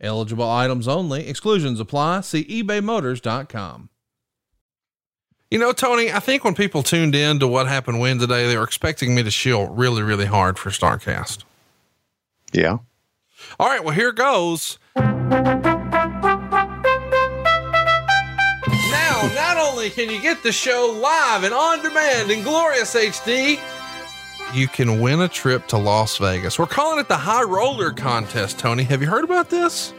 Eligible items only. Exclusions apply. See ebaymotors.com. You know, Tony, I think when people tuned in to what happened when today, they were expecting me to shill really, really hard for Starrcast. Yeah. All right, well, here goes. Now, not only can you get the show live and on demand in glorious HD, you can win a trip to Las Vegas. We're calling it the High Roller Contest, Tony. Have you heard about this?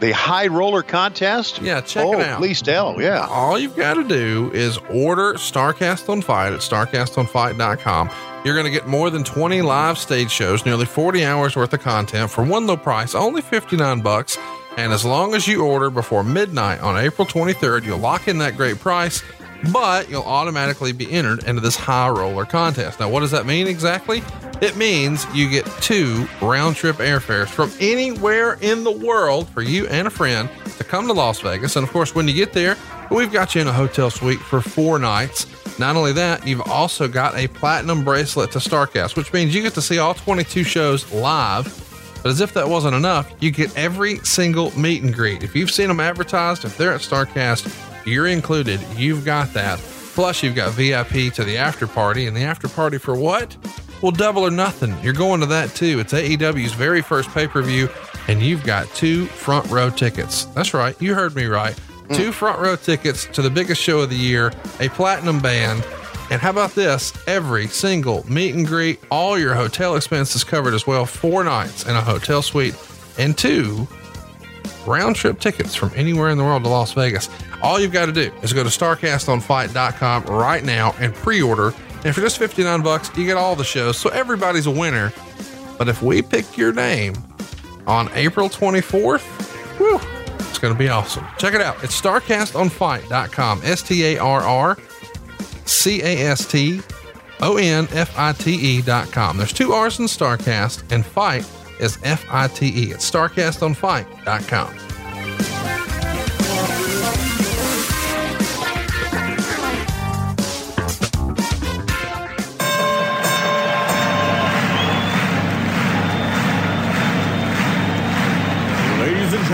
The High Roller Contest? Yeah, check oh, it out. Please tell. Yeah. All you've got to do is order Starrcast on FITE at StarrcastOnFite.com. You're going to get more than 20 live stage shows, nearly 40 hours worth of content for one low price, only 59 bucks. And as long as you order before midnight on April 23rd, you'll lock in that great price, but you'll automatically be entered into this high roller contest. Now, what does that mean exactly? It means you get two round trip airfares from anywhere in the world for you and a friend to come to Las Vegas. And of course, when you get there, we've got you in a hotel suite for four nights. Not only that, you've also got a platinum bracelet to Starrcast, which means you get to see all 22 shows live but as if that wasn't enough, you get every single meet and greet. If you've seen them advertised, if they're at Starrcast, you're included. You've got that. Plus, you've got VIP to the after party, and the after party for what? Well, double or nothing. You're going to that too. It's AEW's very first pay per view, and you've got two front row tickets. That's right. You heard me right. Mm. Two front row tickets to the biggest show of the year, a platinum band, and how about this? Every single meet and greet, all your hotel expenses covered as well. Four nights in a hotel suite and two round trip tickets from anywhere in the world to Las Vegas. All you've got to do is go to starrcastonfite.com right now and pre-order. And for just 59 bucks, you get all the shows. So everybody's a winner. But if we pick your name on April 24th, whew, it's going to be awesome. Check it out. It's starrcastonfite.com. S T A R R C A S T O N F I T E dot com. There's two R's in Starrcast, and FITE is F I T E. It's StarrcastOnFite.com.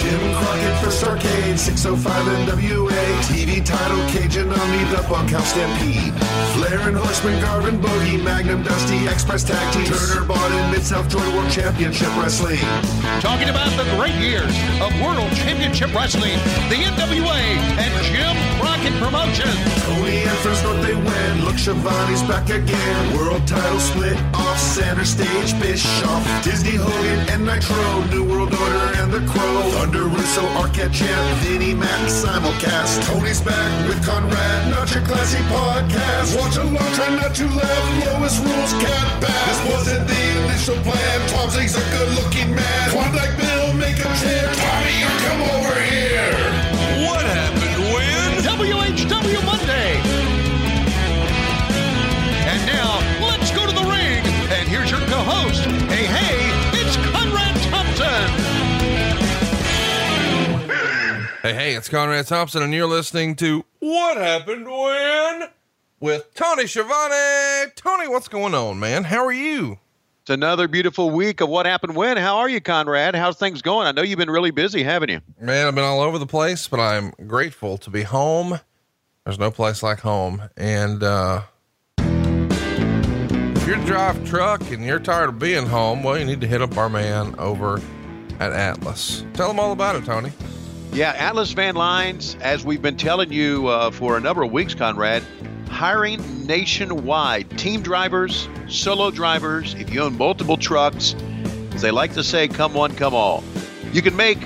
Jim Crockett for Starcade, 605 NWA. TV title, Cajun Omni, the Bunkhouse Stampede. Flair and Horseman, Garvin, Bogey, Magnum, Dusty, Express Tag Team. Turner, bought in Mid-South Joy World Championship Wrestling. Talking about the great years of World Championship Wrestling, the NWA, and Jim Crockett Promotions. Tony and Friends North, they win. Look, Schiavone's back again. World title split off center stage, Bischoff. Disney Hogan and Nitro. New World Order and The Crow. Thunder Russo, Arquette Champ, Vinnie Mac, simulcast. Tony's back with Conrad, not your classy podcast. Watch along, try not to laugh. Lowest rules can't back. This wasn't the initial plan. Tom Zigg's a good looking man. Klondike Bill, make a chant. Tommy, come over Hey, hey, it's Conrad Thompson, and you're listening to What Happened When with Tony Schiavone. Tony, what's going on, man? How are you? It's another beautiful week of what happened when. How are you, Conrad? How's things going? I know you've been really busy, haven't you? Man, I've been all over the place, but I'm grateful to be home. There's no place like home. And uh, if you drive truck and you're tired of being home, well, you need to hit up our man over at Atlas. Tell them all about it, Tony. Yeah, Atlas Van Lines, as we've been telling you uh, for a number of weeks, Conrad, hiring nationwide team drivers, solo drivers, if you own multiple trucks, as they like to say, come one, come all. You can make,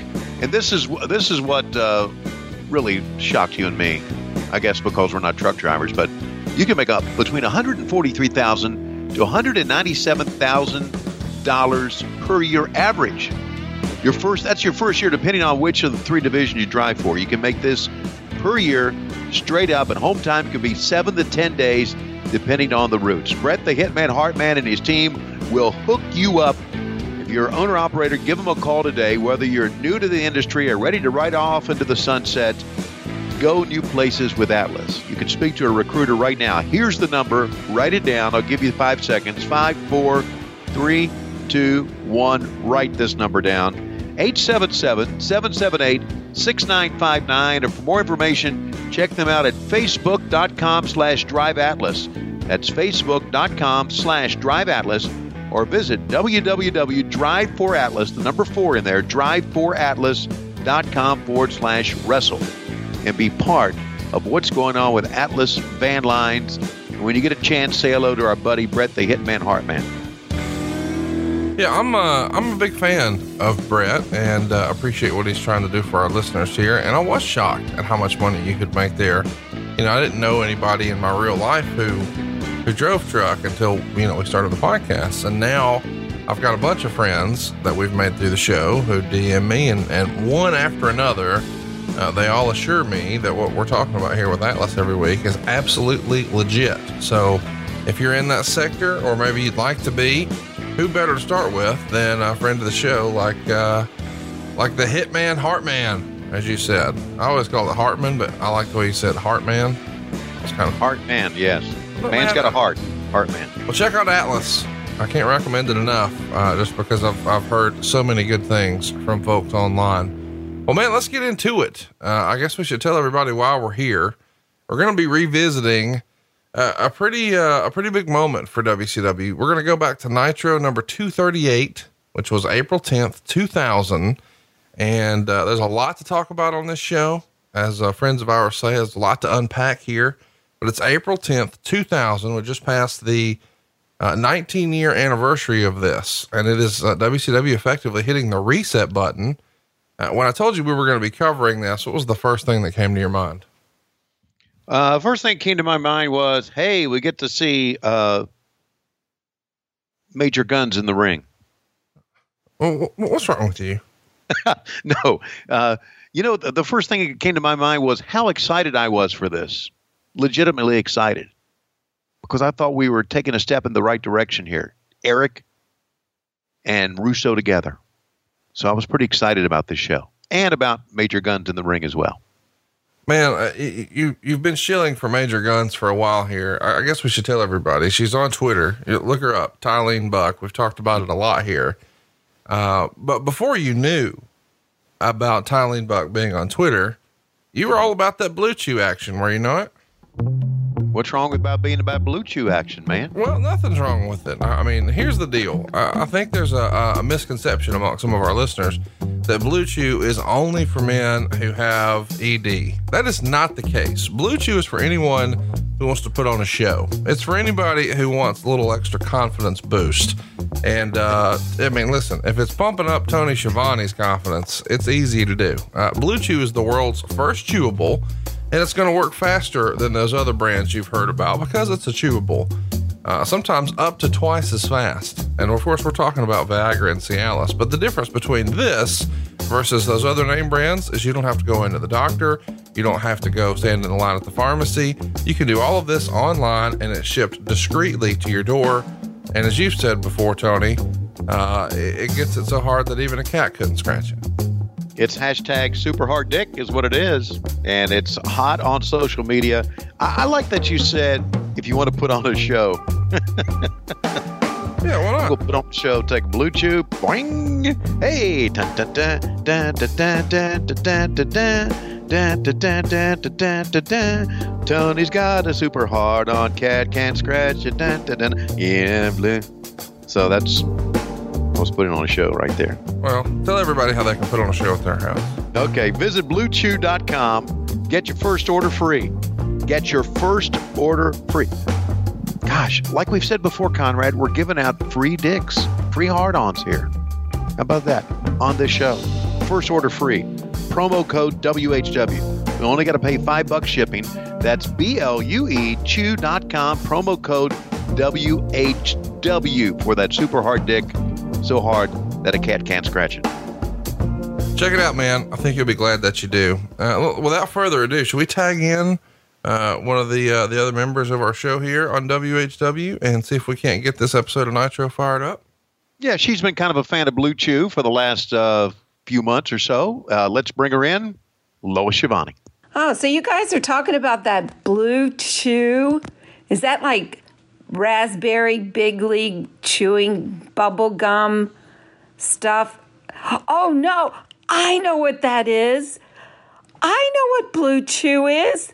and this is this is what uh, really shocked you and me. I guess because we're not truck drivers, but you can make up between 143,000 to 197,000 dollars per year average. Your first that's your first year, depending on which of the three divisions you drive for. You can make this per year straight up, and home time can be seven to ten days, depending on the routes. Brett the Hitman Hartman and his team will hook you up. If you're an owner operator, give them a call today. Whether you're new to the industry or ready to ride off into the sunset, go new places with Atlas. You can speak to a recruiter right now. Here's the number. Write it down. I'll give you five seconds. Five, four, three, two, one. Write this number down. 877 778 6959. Or for more information, check them out at facebook.com slash driveatlas. That's facebook.com slash driveatlas. Or visit www.drive4atlas, the number four in there, drive4atlas.com forward slash wrestle. And be part of what's going on with Atlas Van Lines. And when you get a chance, say hello to our buddy Brett the Hitman Hartman. Yeah, I'm uh, I'm a big fan of Brett and uh, appreciate what he's trying to do for our listeners here. And I was shocked at how much money you could make there. You know, I didn't know anybody in my real life who who drove truck until you know we started the podcast, and now I've got a bunch of friends that we've made through the show who DM me, and and one after another, uh, they all assure me that what we're talking about here with Atlas every week is absolutely legit. So, if you're in that sector, or maybe you'd like to be who better to start with than a friend of the show like uh, like the Hitman Hartman, as you said. I always call it Hartman, but I like the way you said Hartman. It's kind of Heartman, yes. Well, Man's man, got a heart. Heartman. well. Check out Atlas. I can't recommend it enough, uh, just because I've I've heard so many good things from folks online. Well, man, let's get into it. Uh, I guess we should tell everybody why we're here. We're going to be revisiting uh, a pretty uh, a pretty big moment for WCW. We're going to go back to Nitro number 238, which was April 10th, 2000. And uh, there's a lot to talk about on this show. As uh, friends of ours say, there's a lot to unpack here. But it's April 10th, 2000. We just passed the uh, 19 year anniversary of this. And it is uh, WCW effectively hitting the reset button. Uh, when I told you we were going to be covering this, what was the first thing that came to your mind? Uh, first thing that came to my mind was, hey, we get to see uh, Major Gunns in the ring. Well, what's wrong with you? no, uh, you know, the, the first thing that came to my mind was how excited I was for this. Legitimately excited because I thought we were taking a step in the right direction here. Eric and Russo together. So I was pretty excited about this show and about Major Gunns in the ring as well. Man, uh, you you've been shilling for Major Gunns for a while here. I guess we should tell everybody she's on Twitter. Look her up, Tylene Buck. We've talked about it a lot here. Uh, but before you knew about Tylene Buck being on Twitter, you were all about that Blue Chew action, were you not? What's wrong with about being about Blue Chew action, man? Well, nothing's wrong with it. I mean, here's the deal. I, I think there's a, a misconception among some of our listeners that Blue Chew is only for men who have ED. That is not the case. Blue Chew is for anyone who wants to put on a show. It's for anybody who wants a little extra confidence boost. And uh, I mean, listen, if it's pumping up Tony Schiavone's confidence, it's easy to do. Uh, Blue Chew is the world's first chewable, and it's going to work faster than those other brands you've heard about because it's a chewable. Uh, sometimes up to twice as fast. And of course, we're talking about Viagra and Cialis. But the difference between this versus those other name brands is you don't have to go into the doctor. You don't have to go stand in the line at the pharmacy. You can do all of this online and it's shipped discreetly to your door. And as you've said before, Tony, uh, it, it gets it so hard that even a cat couldn't scratch it. It's hashtag super hard dick is what it is. And it's hot on social media. I, I like that you said if you want to put on a show, Yeah, why not? put on a show, take blue chew, boing. Hey, dun dun dun dun dun dun dun dun dun. Dun, dun, dun, dun, dun, dun, dun, dun. Tony's got a super hard on cat, can't scratch it. Dun, dun, dun, yeah, blue. So that's was putting on a show right there. Well, tell everybody how they can put on a show at their house. Okay, visit bluechew.com. Get your first order free. Get your first order free. Gosh, like we've said before, Conrad, we're giving out free dicks, free hard ons here. How about that on this show? First order free. Promo code WHW. You only got to pay five bucks shipping. That's B L U E Chew.com, promo code WHW for that super hard dick, so hard that a cat can't scratch it. Check it out, man. I think you'll be glad that you do. Uh, without further ado, should we tag in uh, one of the uh, the other members of our show here on WHW and see if we can't get this episode of Nitro fired up? Yeah, she's been kind of a fan of Blue Chew for the last uh, few months or so. Uh, let's bring her in, Lois Schiavone. Oh, so you guys are talking about that Blue Chew? Is that like raspberry big league chewing bubble gum stuff? Oh no, I know what that is. I know what Blue Chew is.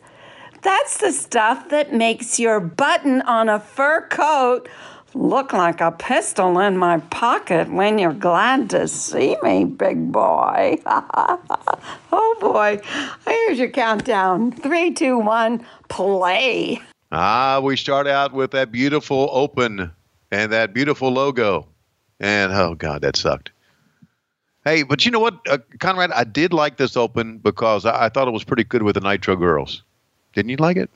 That's the stuff that makes your button on a fur coat look like a pistol in my pocket when you're glad to see me, big boy. oh boy. Here's your countdown. Three, two, one, play. Ah, we start out with that beautiful open and that beautiful logo. And oh, God, that sucked. Hey, but you know what, uh, Conrad? I did like this open because I, I thought it was pretty good with the Nitro Girls. Didn't you like it?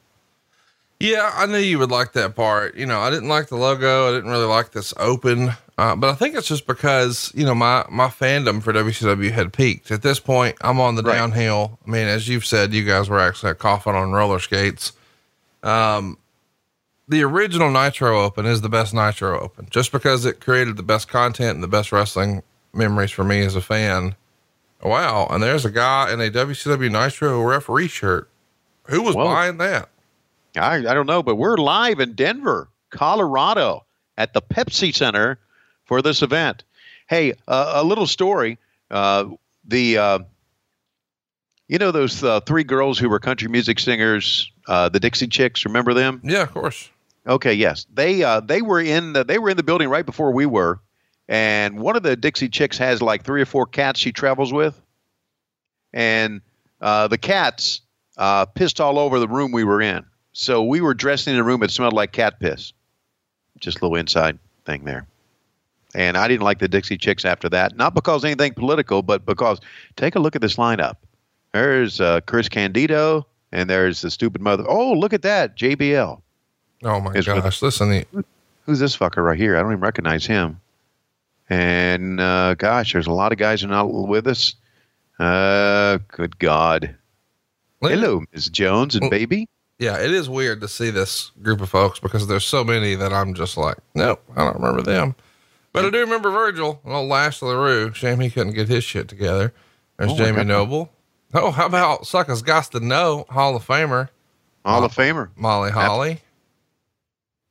Yeah, I knew you would like that part. You know, I didn't like the logo. I didn't really like this open, uh, but I think it's just because you know my my fandom for WCW had peaked. At this point, I'm on the right. downhill. I mean, as you've said, you guys were actually coughing on roller skates. Um, the original Nitro Open is the best Nitro Open, just because it created the best content and the best wrestling memories for me as a fan. Wow! And there's a guy in a WCW Nitro referee shirt. Who was Whoa. buying that? I, I don't know, but we're live in Denver, Colorado at the Pepsi Center for this event. Hey, uh, a little story. Uh, the uh, you know those uh, three girls who were country music singers, uh, the Dixie Chicks. Remember them? Yeah, of course. Okay, yes, they uh, they were in the, they were in the building right before we were, and one of the Dixie Chicks has like three or four cats she travels with, and the cats pissed all over the room we were in. So we were dressed in a room that smelled like cat piss. Just a little inside thing there. And I didn't like the Dixie Chicks after that. Not because anything political, but because take a look at this lineup. There's uh, Chris Candido, and there's the stupid mother. Oh, look at that, JBL. Oh my gosh! With, Listen, who's this fucker right here? I don't even recognize him. And uh, gosh, there's a lot of guys who are not with us. Uh, good God. Hello, Ms. Jones and well, baby yeah, it is weird to see this group of folks because there's so many that I'm just like, nope, I don't remember them. But I do remember Virgil, old Lash LaRue. Shame he couldn't get his shit together. There's oh Jamie Noble. Oh, how about Suckers Got to Know, Hall of Famer. Hall of Famer. Molly Holly.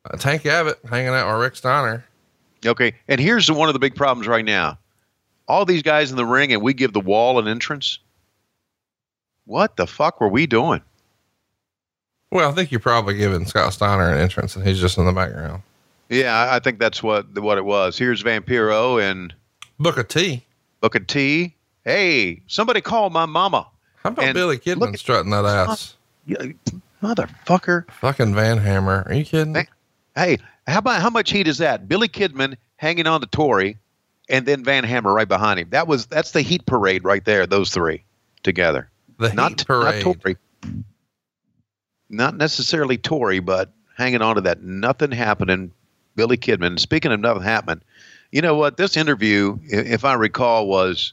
Uh, Tank Abbott hanging out with Rick Steiner. Okay. And here's one of the big problems right now. All these guys in the ring and we give the wall an entrance. What the fuck were we doing? Well, I think you're probably giving Scott Steiner an entrance, and he's just in the background. Yeah, I think that's what what it was. Here's Vampiro and Booker T. Booker T. Hey, somebody call my mama. How about and Billy Kidman strutting that ass? Motherfucker. Fucking Van Hammer. Are you kidding? Hey, how about how much heat is that? Billy Kidman hanging on to Torrie, and then Van Hammer right behind him. That was that's the heat parade right there. Those three together. The not, heat parade. Not Torrie not necessarily Torrie, but hanging on to that nothing happening. Billy Kidman. Speaking of nothing happening, you know what? This interview, if I recall, was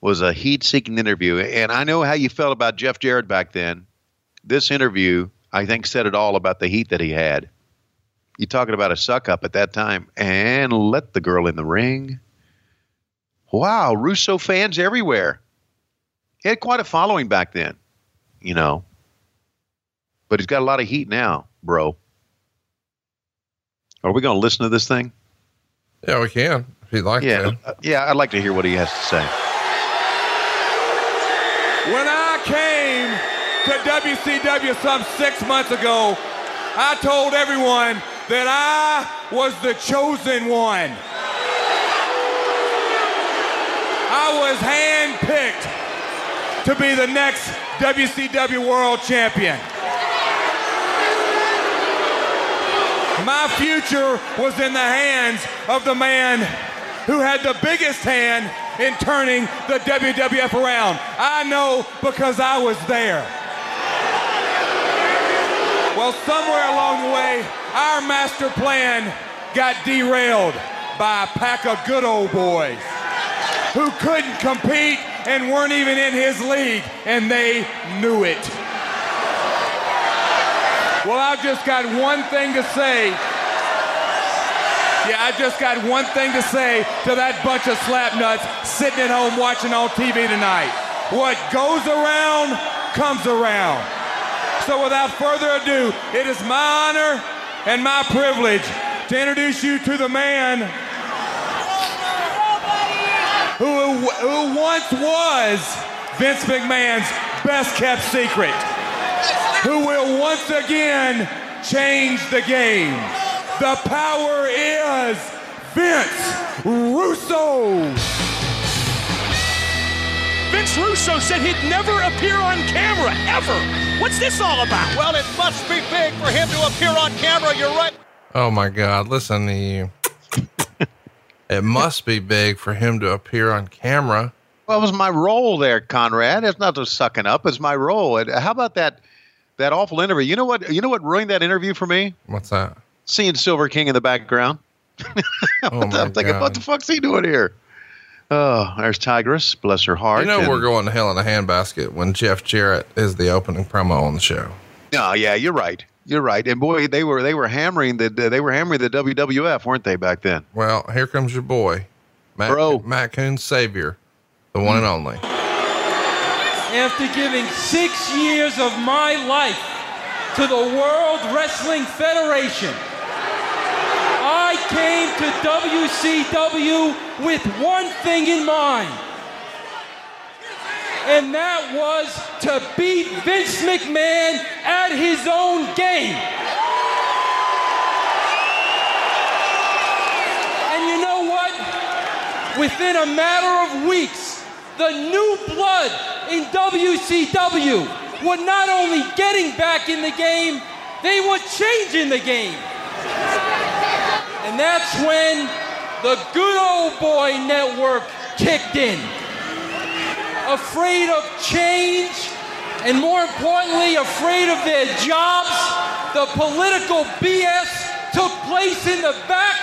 was a heat-seeking interview, and I know how you felt about Jeff Jarrett back then. This interview, I think, said it all about the heat that he had. You're talking about a suck up at that time, and let the girl in the ring. Wow, Russo fans everywhere. He had quite a following back then, you know but he's got a lot of heat now, bro. Are we going to listen to this thing? Yeah, we can. If you'd like yeah, to. Uh, yeah, I'd like to hear what he has to say. When I came to WCW some six months ago, I told everyone that I was the chosen one. I was handpicked to be the next WCW World Champion. My future was in the hands of the man who had the biggest hand in turning the WWF around. I know because I was there. Well, somewhere along the way, our master plan got derailed by a pack of good old boys who couldn't compete and weren't even in his league, and they knew it. Well, I've just got one thing to say yeah, I just got one thing to say to that bunch of slapnuts sitting at home watching on TV tonight. What goes around comes around. So without further ado, it is my honor and my privilege to introduce you to the man who, who once was Vince McMahon's best kept secret, who will once again change the game. The power is Vince Russo. Vince Russo said he'd never appear on camera, ever. What's this all about? Well, it must be big for him to appear on camera. You're right. Oh my God, listen to you. it must be big for him to appear on camera. Well, it was my role there, Conrad. It's not just sucking up. It's my role. And how about that that awful interview? You know what? You know what ruined that interview for me? What's that? Seeing Silver King in the background. Oh I'm thinking, God. what the fuck's he doing here? Oh, there's Tigress. Bless her heart. You know and- we're going to hell in a handbasket when Jeff Jarrett is the opening promo on the show. No, yeah, you're right. You're right. And boy, they were they were hammering the they were hammering the WWF, weren't they back then? Well, here comes your boy, Matt, Bro. Matt Coon's savior, the one and only. after giving six years of my life to the World Wrestling Federation, I came to WCW with one thing in mind. And that was to beat Vince McMahon at his own game. And you know what? Within a matter of weeks, the new blood in WCW were not only getting back in the game, they were changing the game. And that's when the good old boy network kicked in. Afraid of change, and more importantly, afraid of their jobs, the political BS took place in the back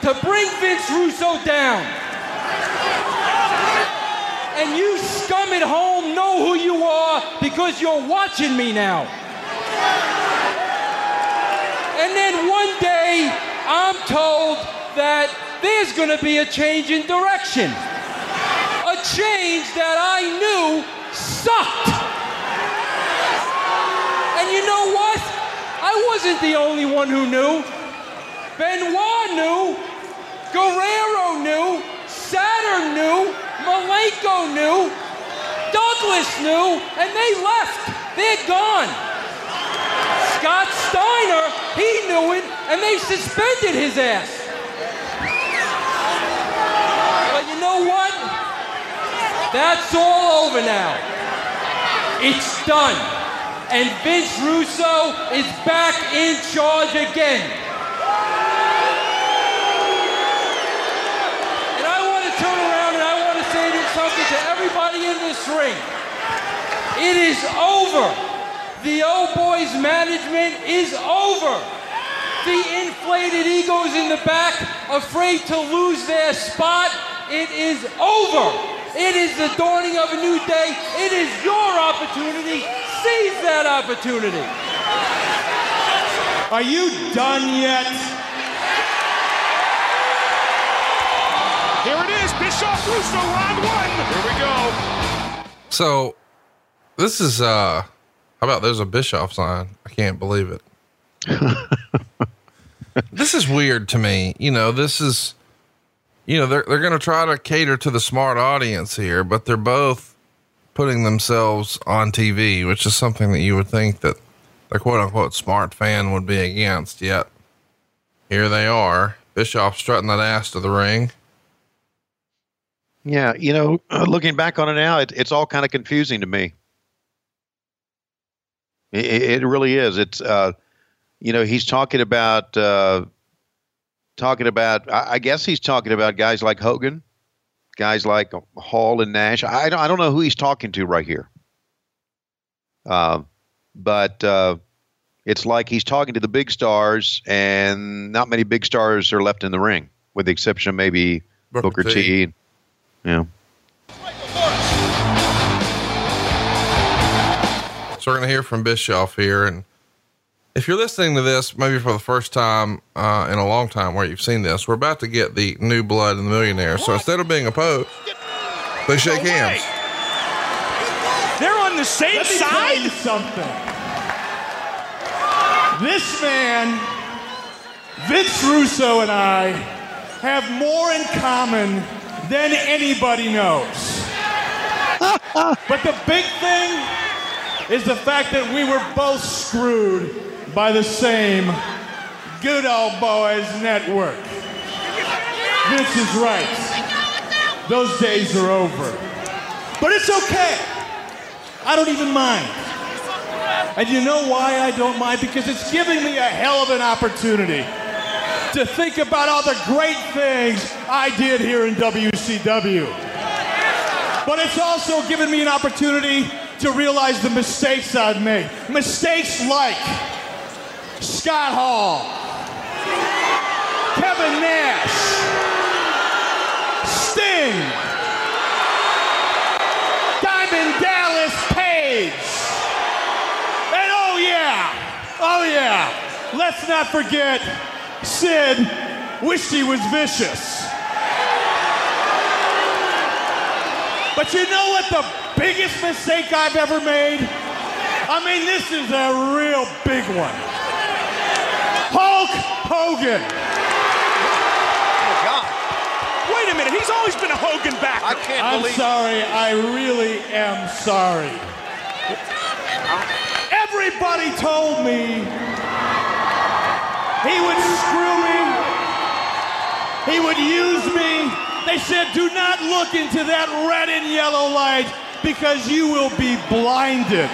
to bring Vince Russo down. And you scum at home know who you are because you're watching me now. And then one day, I'm told that there's going to be a change in direction. A change that I knew sucked. And you know what? I wasn't the only one who knew. Benoit knew. Guerrero knew. Saturn knew. Malenko knew. Douglas knew. And they left. They're gone. Scott Steiner, he knew it, and they suspended his ass. But you know what? That's all over now. It's done. And Vince Russo is back in charge again. And I want to turn around and I want to say something to everybody in this ring. It is over. The old boys management is over. The inflated egos in the back, afraid to lose their spot, it is over. It is the dawning of a new day. It is your opportunity. Seize that opportunity. Are you done yet? Here it is, Bischoff Russo, round one. Here we go. So this is uh how about there's a Bischoff sign? I can't believe it. this is weird to me. You know, this is you know, they're they're gonna try to cater to the smart audience here, but they're both putting themselves on TV, which is something that you would think that the quote unquote smart fan would be against, yet here they are. Bischoff strutting that ass to the ring. Yeah, you know, looking back on it now, it, it's all kind of confusing to me. It, it really is. It's, uh, you know, he's talking about, uh, talking about. I, I guess he's talking about guys like Hogan, guys like Hall and Nash. I don't, I don't know who he's talking to right here. Uh, but uh, it's like he's talking to the big stars, and not many big stars are left in the ring, with the exception of maybe Booker Booker, T. T. Yeah. So we're going to hear from Bischoff here. And if you're listening to this, maybe for the first time uh, in a long time where you've seen this, we're about to get the new blood and the millionaire. So instead of being opposed, they shake No hands. They're on the same Let me tell you side. something. This man, Vince Russo, and I have more in common than anybody knows. but the big thing is the fact that we were both screwed by the same good old boys network. Vince is right. Those days are over. But it's okay. I don't even mind. And you know why I don't mind? Because it's giving me a hell of an opportunity to think about all the great things I did here in WCW. But it's also given me an opportunity to realize the mistakes I've made. Mistakes like Scott Hall, Kevin Nash, Sting, Diamond Dallas Page. And oh yeah, oh yeah, let's not forget Sid wished he was vicious. But you know what the biggest mistake I've ever made? I mean, this is a real big one. Hulk Hogan. Oh, God. Wait a minute. He's always been a Hogan back. I can't I'm believe sorry. I really am sorry. Everybody told me he would screw me. He would use me. They said, do not look into that red and yellow light because you will be blinded.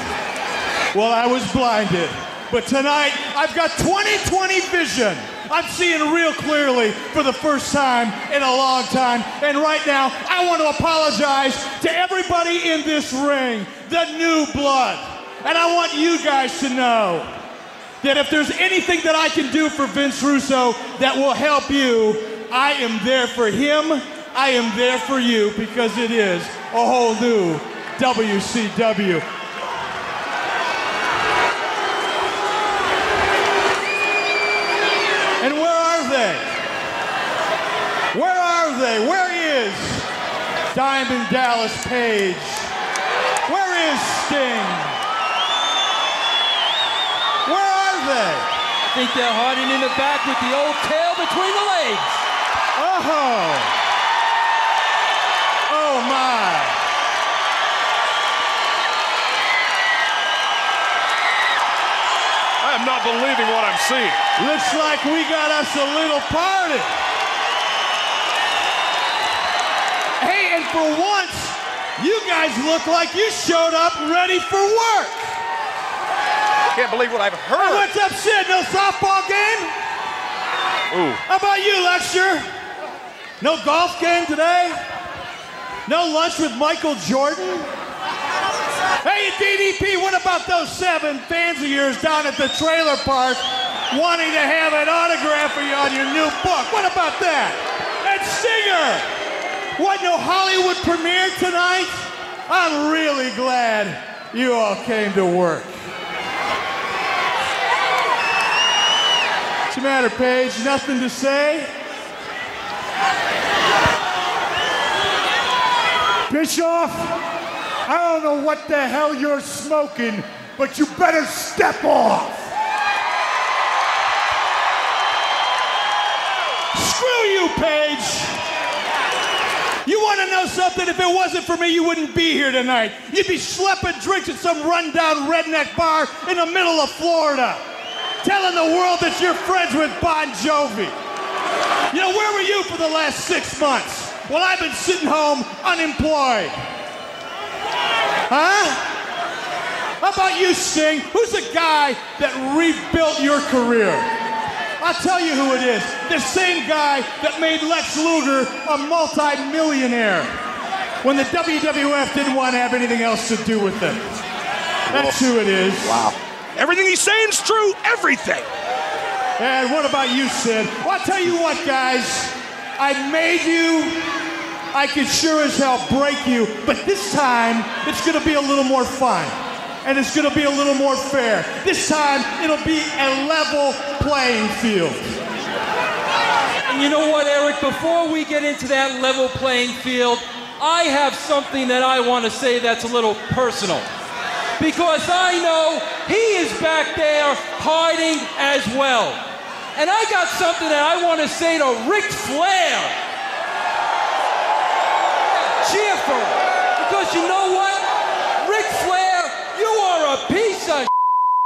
Well, I was blinded. But tonight, I've got 20/20 vision. I'm seeing real clearly for the first time in a long time. And right now, I want to apologize to everybody in this ring, the new blood. And I want you guys to know that if there's anything that I can do for Vince Russo that will help you, I am there for him. I am there for you because it is a whole new WCW. And where are they? Where are they? Where is Diamond Dallas Page? Where is Sting? Where are they? I think they're hiding in the back with the old tail between the legs. Oh! Oh my! I am not believing what I'm seeing. Looks like we got us a little party. Hey, and for once, you guys look like you showed up ready for work. I Can't believe what I've Hey, heard. what's up, Sid? No softball game? Ooh. How about you, Lexter? No golf game today? No lunch with Michael Jordan? Hey, DDP, what about those seven fans of yours down at the trailer park wanting to have an autograph for you on your new book? What about that? And Stinger, What, no Hollywood premiere tonight? I'm really glad you all came to work. What's the matter, Page? Nothing to say? Bischoff, I don't know what the hell you're smoking, but you better step off. Screw you, Page! You want to know something? If it wasn't for me, you wouldn't be here tonight. You'd be schlepping drinks at some rundown redneck bar in the middle of Florida, telling the world that you're friends with Bon Jovi. You know, where were you for the last six months? Well, I've been sitting home unemployed. Huh? How about you, Sting? Who's the guy that rebuilt your career? I'll tell you who it is. The same guy that made Lex Luger a multi-millionaire when the WWF didn't want to have anything else to do with it. That's who it is. Wow. Everything he's saying is true. Everything. And what about you, Sid? Well, I'll tell you what, guys. I made you. I can sure as hell break you, but this time it's gonna be a little more fun. And it's gonna be a little more fair. This time it'll be a level playing field. And you know what, Eric? Before we get into that level playing field, I have something that I want to say that's a little personal. Because I know he is back there hiding as well. And I got something that I want to say to Ric Flair. Cheer for him. Because you know what? Ric Flair, you are a piece of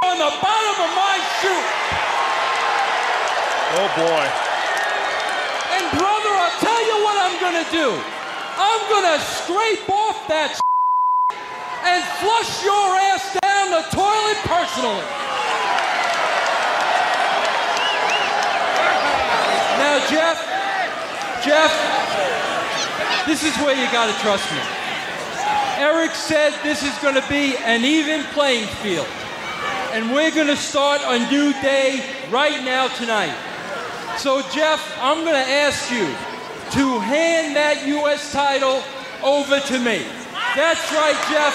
on the bottom of my shoe. Oh boy. And brother, I'll tell you what I'm gonna do. I'm gonna scrape off that and flush your ass down the toilet personally. Now, Jeff, Jeff, this is where you gotta trust me. Eric said this is gonna be an even playing field. And we're gonna start a new day right now tonight. So, Jeff, I'm going to ask you to hand that U.S. title over to me. That's right, Jeff.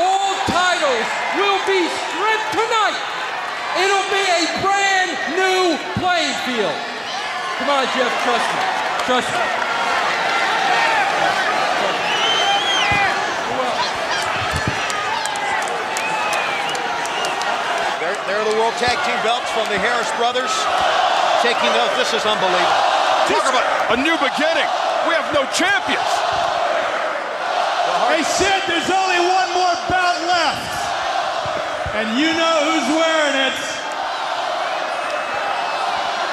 All titles will be stripped tonight. It'll be a brand new playing field. Come on, Jeff, trust me. Trust me. There, there are the World Tag Team belts from the Harris brothers. Taking those, this is unbelievable. Talk about a new beginning. We have no champions. Hey, Sid, there's only one more bout left. And you know who's wearing it.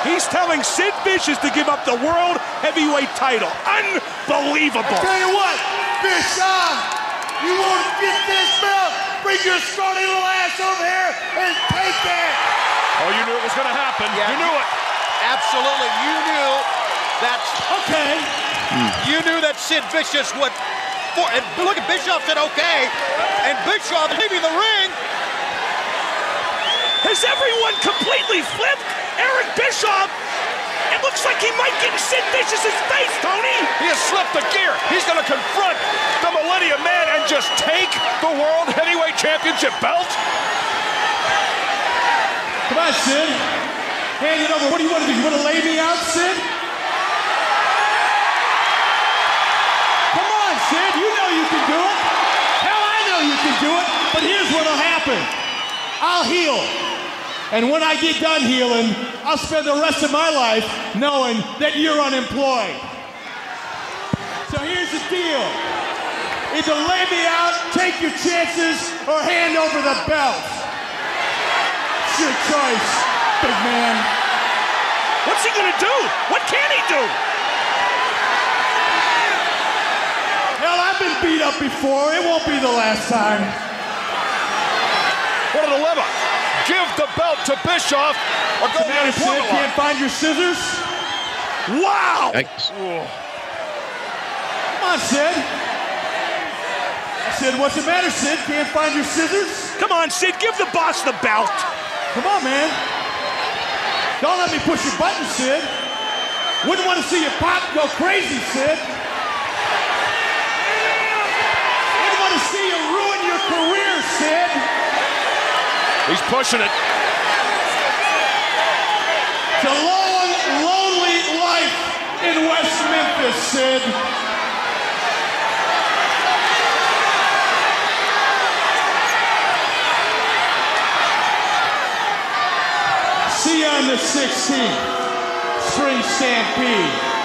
He's telling Sid Vicious to give up the world heavyweight title. Unbelievable. I tell you what, Bischoff, you want to get this belt? Bring your scrawny little ass over here and take that. Oh, you knew it was going to happen. Yeah. You knew it. Absolutely, you knew that. Okay. You knew that Sid Vicious would. For, and look at Bischoff said okay, and Bischoff leaving the ring. Has everyone completely flipped? Eric Bischoff. It looks like he might get in Sid Vicious's face, Tony. He has slipped the gear. He's going to confront the Millennium Man and just take the World Heavyweight Championship belt. Come on, Sid. Hand it over. What do you want to do? You want to lay me out, Sid? Come on, Sid. You know you can do it. Hell, I know you can do it. But here's what'll happen. I'll heal. And when I get done healing, I'll spend the rest of my life knowing that you're unemployed. So here's the deal. Either lay me out, take your chances, or hand over the belt. It's your choice, big man. What's he to do? What can he do? Hell, I've been beat up before. It won't be the last time. What a dilemma. Give the belt to Bischoff or go Commander to the Sid, can't find your scissors? Wow. Yikes. Come on, Sid. Sid, what's the matter, Sid? Can't find your scissors? Come on, Sid, give the boss the belt. Come on, man. Don't let me push your button, Sid. Wouldn't want to see your pop go crazy, Sid. Wouldn't want to see you ruin your career, Sid. He's pushing it. It's a long, lonely life in West Memphis, Sid. See you on the 16th, Spring Stampede.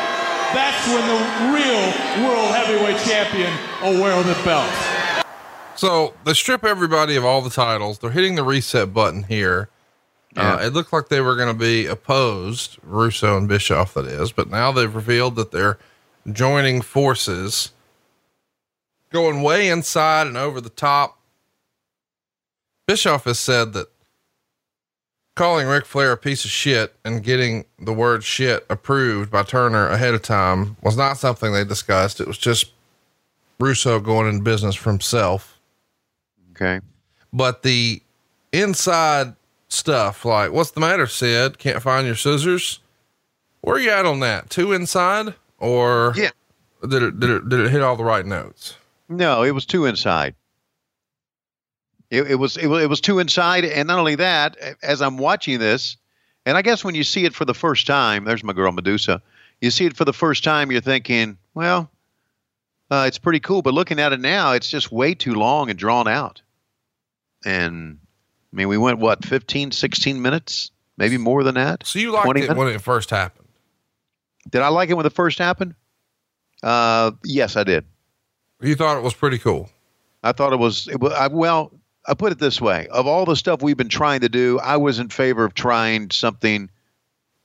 That's when the real World Heavyweight Champion will wear the belt. So they strip everybody of all the titles. They're hitting the reset button here. Uh, it looked like they were going to be opposed, Russo and Bischoff, that is, but now they've revealed that they're joining forces, going way inside and over the top. Bischoff has said that calling Ric Flair a piece of shit and getting the word shit approved by Turner ahead of time was not something they discussed. It was just Russo going in business for himself. Okay. But the inside stuff. Like, what's the matter, Sid? Can't find your scissors? Where are you at on that? Two inside, or Yeah. Did it did it did it hit all the right notes? No, it was two inside. It, it was it was it was two inside, and not only that, as I'm watching this, and I guess when you see it for the first time, there's my girl Medusa. You see it for the first time, you're thinking, well, uh, it's pretty cool. But looking at it now, it's just way too long and drawn out. And I mean, we went what 15, 16 minutes, maybe more than that. So you liked it minutes? when it first happened? Did I like it when it first happened? Uh, yes, I did. You thought it was pretty cool. I thought it was, it was I, well. I put it this way: of all the stuff we've been trying to do, I was in favor of trying something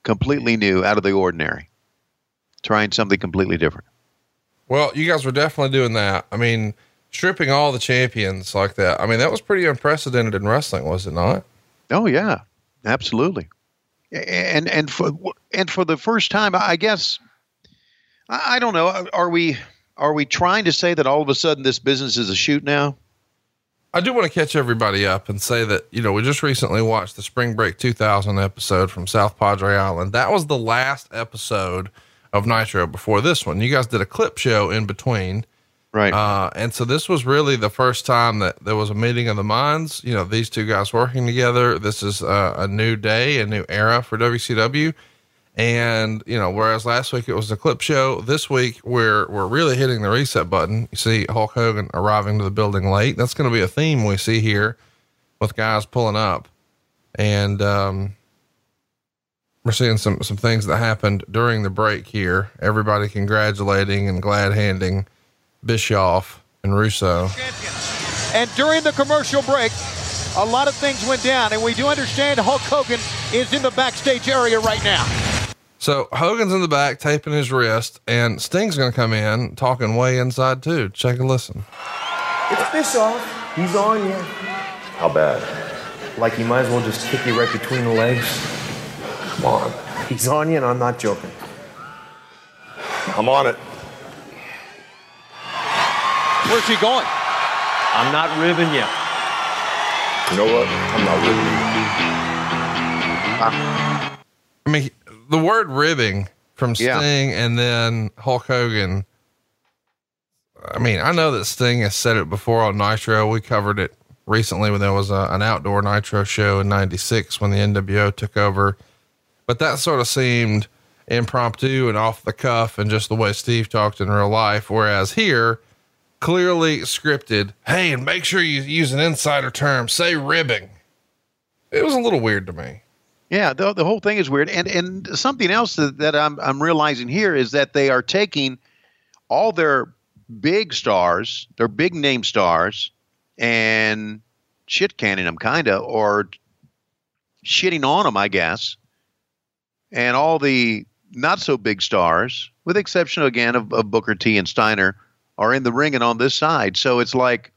completely new, out of the ordinary, trying something completely different. Well, you guys were definitely doing that. I mean, stripping all the champions like that. I mean, that was pretty unprecedented in wrestling, was it not? Oh yeah, absolutely. And and for and for the first time, I guess I I don't know. Are we are we trying to say that all of a sudden this business is a shoot now? I do want to catch everybody up and say that, you know, we just recently watched the Spring Break 2000 episode from South Padre Island. That was the last episode of Nitro before this one. You guys did a clip show in between. Right. Uh, and so this was really the first time that there was a meeting of the minds, you know, these two guys working together. This is a, a new day, a new era for WCW. And, you know, whereas last week it was the clip show, this week we're, we're really hitting the reset button. You see Hulk Hogan arriving to the building late. That's going to be a theme we see here with guys pulling up. And, um, we're seeing some, some things that happened during the break here. Everybody congratulating and glad handing Bischoff and Russo. And during the commercial break, a lot of things went down, and we do understand Hulk Hogan is in the backstage area right now. So Hogan's in the back taping his wrist, and Sting's going to come in talking way inside too. Check and listen. It's Bischoff. He's on you. How bad? Like he might as well just kick you right between the legs. Come on. He's on you, and I'm not joking. I'm on it. Where's he going? I'm not ribbing you. You know what? I'm not ribbing you. I mean, the word ribbing from Yeah. Sting and then Hulk Hogan. I mean, I know that Sting has said it before on Nitro. We covered it recently when there was a, an outdoor Nitro show in 96 when the NWO took over. But that sort of seemed impromptu and off the cuff and just the way Steve talked in real life. Whereas here, clearly scripted. Hey, and make sure you use an insider term. Say ribbing. It was a little weird to me. Yeah, the, the whole thing is weird. And and something else that, that I'm I'm realizing here is that they are taking all their big stars, their big name stars, and shit canning them, kind of, or shitting on them, I guess. And all the not so big stars, with exception again of, of Booker T and Steiner, are in the ring and on this side. So it's like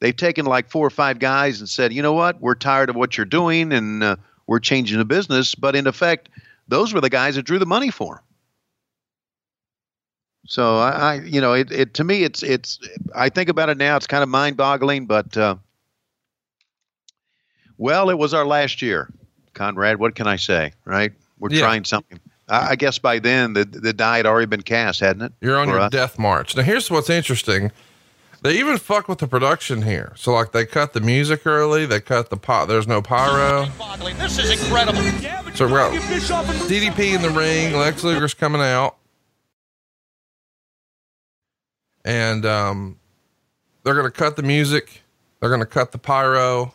they've taken like four or five guys and said, you know what, we're tired of what you're doing and uh, we're changing the business. But in effect, those were the guys that drew the money for them. So I, I you know, it, it to me, it's it's. I think about it now, it's kind of mind-boggling. But uh, well, it was our last year, Conrad. What can I say? Right? We're Yeah. trying something. I, I guess by then the the die had already been cast, hadn't it? You're on your us? death march. Now, here's what's interesting. They even fuck with the production here. So, like, they cut the music early. They cut the pot. There's no pyro. This is incredible. So we got DDP in the ring. Lex Luger's coming out, and um, they're gonna cut the music. They're gonna cut the pyro,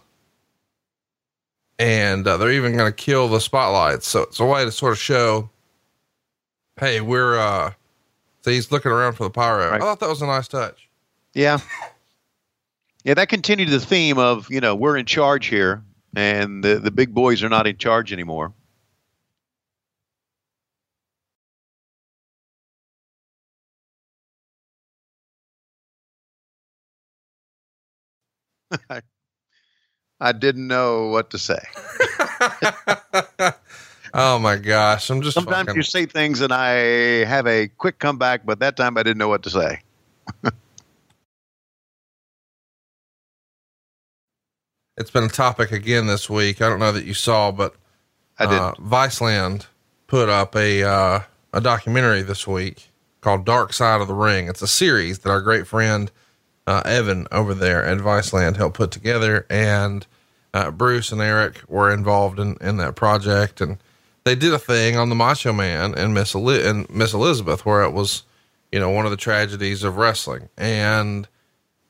and uh, they're even gonna kill the spotlights. So it's a way to sort of show, hey, we're. uh So he's looking around for the pyro. I thought that was a nice touch. Yeah. Yeah, that continued the theme of, you know, we're in charge here and the, the big boys are not in charge anymore. I, I didn't know what to say. Oh my gosh, I'm just Sometimes fucking- you say things and I have a quick comeback, but that time I didn't know what to say. it's been a topic again this week. I don't know that you saw, but I did. Uh, Viceland put up a uh, a documentary this week called Dark Side of the Ring. It's a series that our great friend uh, Evan over there at Viceland helped put together, and uh, Bruce and Eric were involved in, in that project, and they did a thing on the Macho Man and Miss and Miss Elizabeth where it was, you know, one of the tragedies of wrestling, and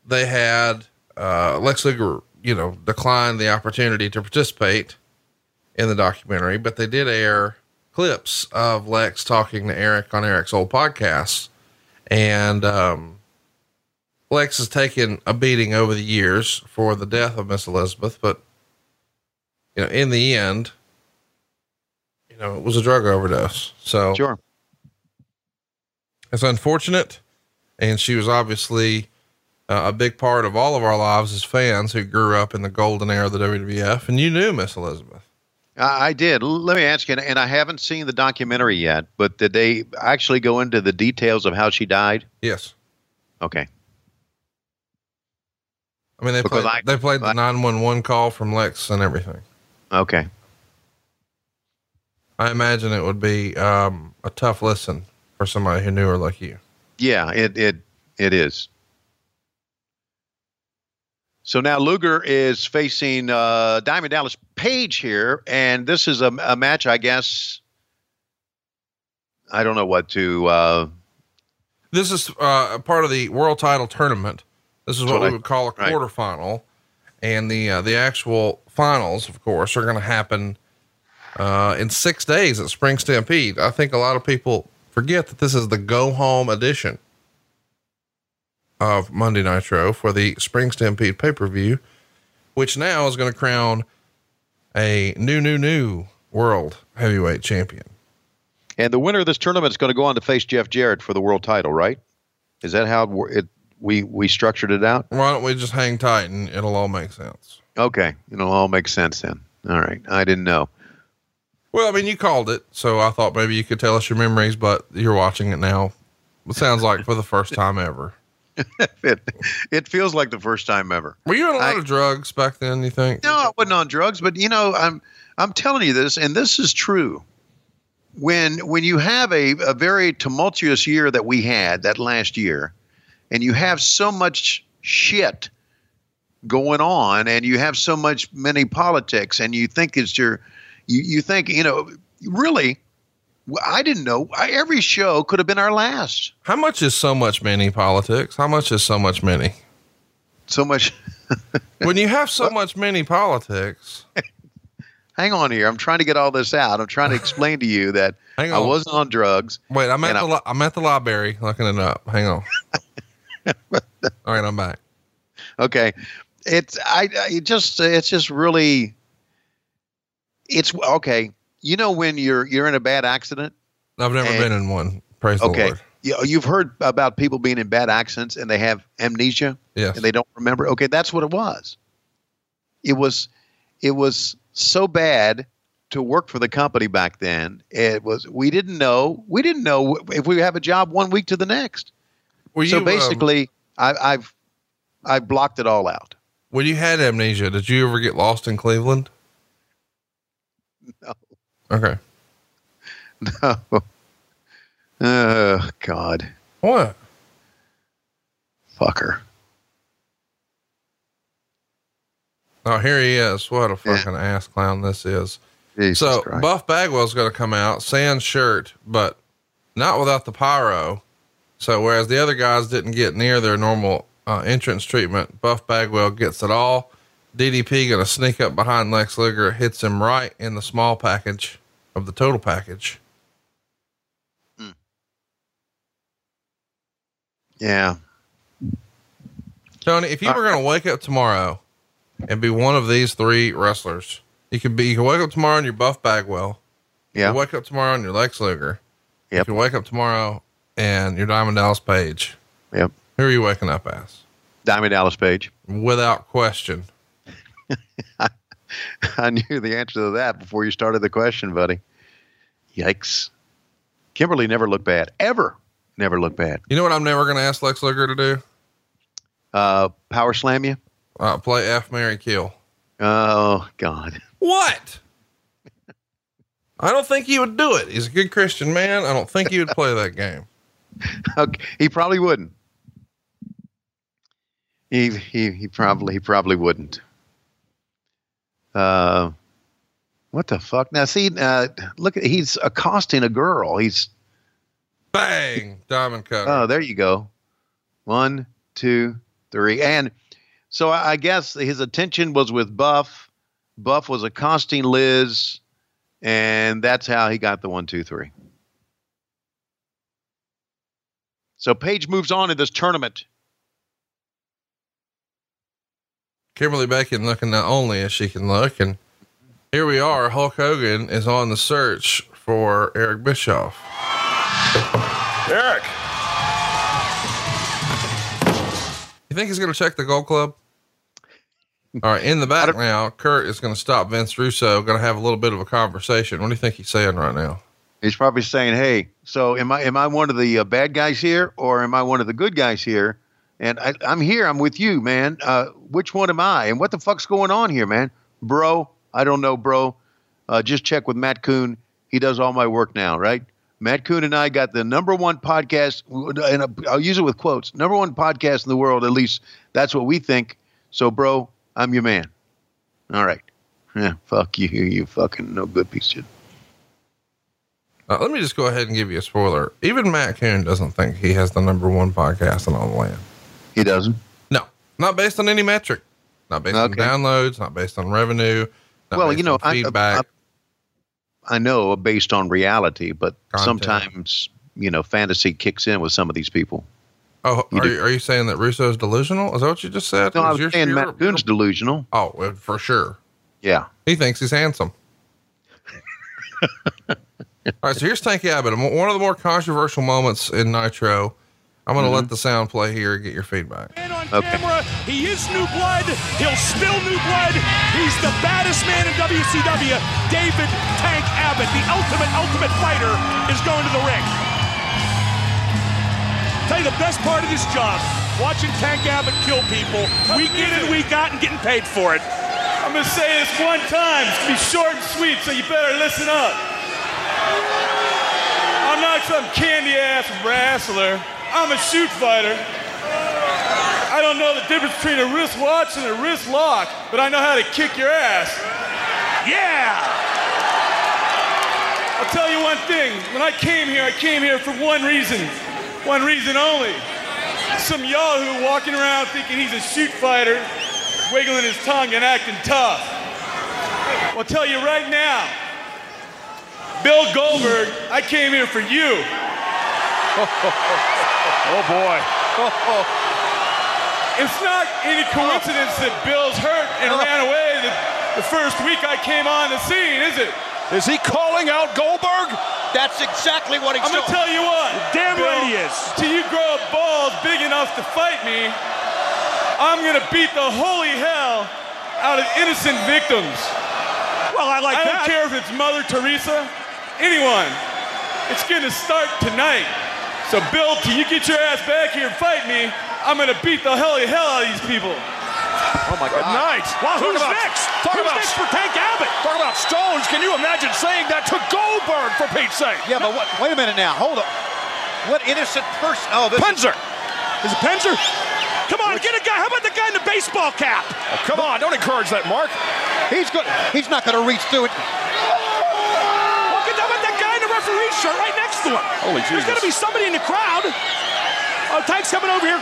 they had uh, Lex Luger, you know, declined the opportunity to participate in the documentary, but they did air clips of Lex talking to Eric on Eric's old podcast, and um, Lex has taken a beating over the years for the death of Miss Elizabeth, but you know, in the end, you know, it was a drug overdose. So sure, it's unfortunate, and she was obviously uh, a big part of all of our lives as fans who grew up in the golden era of the WWF. And you knew Miss Elizabeth. I I did. Let me ask you, and I haven't seen the documentary yet, but did they actually go into the details of how she died? Yes. Okay. I mean, they Because played, I- they played the 911 call from Lex and everything. Okay. I imagine it would be um, a tough listen for somebody who knew her like you. Yeah, it it it is. So now Luger is facing uh, Diamond Dallas Page here, and this is a, a match, I guess. I don't know what to. Uh, This is uh, a part of the world title tournament. This is what, we would call a right. quarterfinal, and the uh, the actual finals, of course, are going to happen uh, in six days at Spring Stampede. I think a lot of people forget that this is the go home edition of Monday Nitro for the Spring Stampede pay per view, which now is going to crown a new, new, new world heavyweight champion. and the winner of this tournament is going to go on to face Jeff Jarrett for the world title, right? Is that how it, it we we structured it out? Why don't we just hang tight and it'll all make sense? Okay, it'll all make sense then. All right, I didn't know. Well, I mean, you called it, so I thought maybe you could tell us your memories, but you're watching it now. It sounds like for the first time ever. it, it feels like the first time ever. Were you on a lot I- of drugs back then? You think? No, I wasn't on drugs, but you know, I'm I'm telling you this, and this is true. When when you have a, a very tumultuous year that we had that last year, and you have so much shit going on, and you have so much many politics, and you think it's your, you you think you know, really, I didn't know I, every show could have been our last. How much is so much many politics? How much is so much many? So much. when you have so much many politics, Hang on here, I'm trying to get all this out. I'm trying to explain to you that I wasn't on drugs. wait, I'm at the I- li- I'm at the library looking it up. Hang on. all right, I'm back. okay it's i I- it just it's just really it's okay you know when you're you're in a bad accident I've never And- been in one. Praise the okay Lord. you, you've heard about people being in bad accidents and they have amnesia Yes. and they don't remember okay that's what it was it was it was so bad to work for the company back then it was we didn't know we didn't know if we have a job one week to the next Were so you, um, basically I, i've i've blocked it all out when you had amnesia, did you ever get lost in Cleveland? No. Okay. No. Oh God. What? Fucker. Oh, here he is. What a fucking ass clown this is. Jesus so Christ. Buff Bagwell's going to come out, sans shirt, but not without the pyro. So whereas the other guys didn't get near their normal uh, entrance treatment, Buff Bagwell gets it all. DDP going to sneak up behind Lex Luger, hits him right in the small package of the total package. Hmm. Yeah. Tony, if you were going to wake up tomorrow and be one of these three wrestlers, you could be, you can wake up tomorrow and you're Buff Bagwell. Yeah. You wake up tomorrow and you're Lex Luger. Yep. You can wake up tomorrow and you're Diamond Dallas Page. Yep. Who are you waking up as? Diamond Dallas Page. Without question. I knew the answer to that before you started the question, buddy. Yikes. Kimberly never looked bad. Ever. Never looked bad. You know what I'm never going to ask Lex Luger to do? Uh, power slam you? Uh, play F, Mary, Kill. Oh God. What? I don't think he would do it. He's a good Christian man. I don't think he would play that game. Okay, he probably wouldn't. He he he probably he probably wouldn't. Uh, what the fuck? Now see, uh, look, he's accosting a girl. He's bang diamond cutter. Oh, there you go. One, two, three, and so I, I guess his attention was with Buff. Buff was accosting Liz, and that's how he got the one, two, three. So Page moves on in this tournament. Kimberly Bacon looking not only as she can look, and here we are. Hulk Hogan is on the search for Eric Bischoff. Eric. You think he's going to check the Gold Club? All right, in the back now, Kurt is going to stop Vince Russo. Going to have a little bit of a conversation. What do you think he's saying right now? He's probably saying, "Hey, so am I am I one of the uh, bad guys here, or am I one of the good guys here?" And I, I'm here. I'm with you, man. Uh, which one am I? And what the fuck's going on here, man? Bro, I don't know, bro. Uh, just check with Matt Coon. He does all my work now, right? Matt Coon and I got the number one podcast, and I'll use it with quotes. Number one podcast in the world, at least that's what we think. So, bro, I'm your man. All right. Yeah, fuck you, you fucking no good piece of shit. Uh, let me just go ahead and give you a spoiler. Even Matt Coon doesn't think he has the number one podcast in all the land. He doesn't. No, not based on any metric. Not based Okay. on downloads. Not based on revenue. Not well, you know, on I, feedback. I, I know based on reality, but sometimes you know fantasy kicks in with some of these people. oh, you are you, are you saying that Russo's delusional? Is that what you just said? No, I was your- saying your- Matt Coon's delusional. Oh, for sure. Yeah. He thinks he's handsome. All right, so here's Tank Abbott. One of the more controversial moments in Nitro. I'm going to Mm-hmm. let the sound play here and get your feedback. camera. He is new blood. He'll spill new blood. He's the baddest man in WCW. David Tank Abbott, the ultimate, ultimate fighter, is going to the ring. Tell you the best part of this job, watching Tank Abbott kill people week in and week out and getting paid for it. I'm gonna say this one time. It's gonna be short and sweet, so you better listen up. I'm not some candy ass wrestler. I'm a shoot fighter. I don't know the difference between a wrist watch and a wrist lock, but I know how to kick your ass. Yeah! I'll tell you one thing. When I came here, I came here for one reason. One reason only. Some yahoo walking around thinking he's a shoot fighter, wiggling his tongue and acting tough. I'll tell you right now, Bill Goldberg, I came here for you. Oh boy. It's not any coincidence that Bill's hurt and ran away the, the first week I came on the scene, is it? Is he calling out Goldberg? That's exactly what he's I'm gonna tell you what. Damn Bill, right he is. Till you grow up balls big enough to fight me, I'm gonna beat the holy hell out of innocent victims. Well, I like I that. don't care if it's Mother Teresa, anyone. It's gonna start tonight. So, Bill, till you get your ass back here and fight me, I'm gonna beat the holy hell out of these people. Oh my God! night. Well, who's about- next? talk who's about- next for Tank Abbott? Talk about Stones. Can you imagine saying that to Goldberg for Pete's sake? Yeah, but what, wait a minute now. Hold up. What innocent person? Oh, this Penzer. Is it Penzer? Come on, get a guy. How about the guy in the baseball cap? Oh, come on, don't encourage that, Mark. He's good. He's not going to reach through it. Look at how about that guy in the referee's shirt right next to him. Holy There's Jesus. got to be somebody in the crowd. Oh, Tank's coming over here.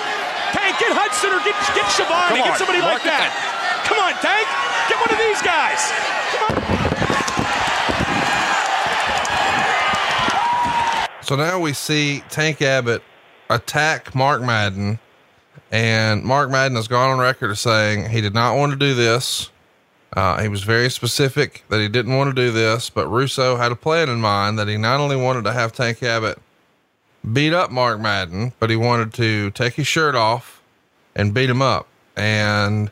Tank, get Hudson or get get Schiavone. Come Get on, somebody like mark it that. Come on, Tank. Get one of these guys. Come on. So now we see Tank Abbott attack Mark Madden, and Mark Madden has gone on record as saying he did not want to do this. Uh, he was very specific that he didn't want to do this, but Russo had a plan in mind that he not only wanted to have Tank Abbott beat up Mark Madden, but he wanted to take his shirt off and beat him up. And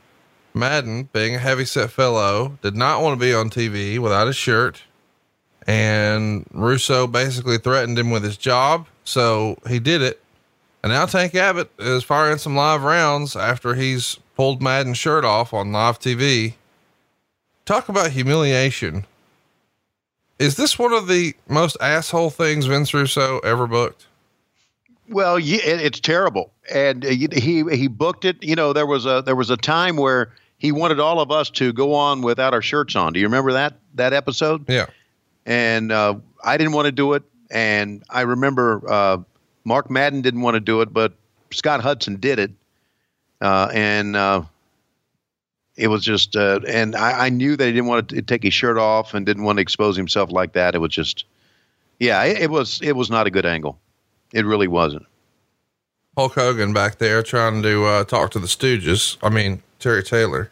Madden, being a heavyset fellow, did not want to be on TV without his shirt and Russo basically threatened him with his job. So he did it. And now Tank Abbott is firing some live rounds after he's pulled Madden's shirt off on live TV. Talk about humiliation. Is this one of the most asshole things Vince Russo ever booked? Well, yeah, it's terrible, and uh, he he booked it. You know, there was a there was a time where he wanted all of us to go on without our shirts on. Do you remember that that episode? Yeah. And uh, I didn't want to do it, and I remember uh, Mark Madden didn't want to do it, but Scott Hudson did it, uh, and uh, it was just. Uh, and I, I, knew that he didn't want to take his shirt off and didn't want to expose himself like that. It was just, yeah, it, it was it was not a good angle. It really wasn't. Hulk Hogan back there trying to uh, talk to the Stooges. I mean Terry Taylor.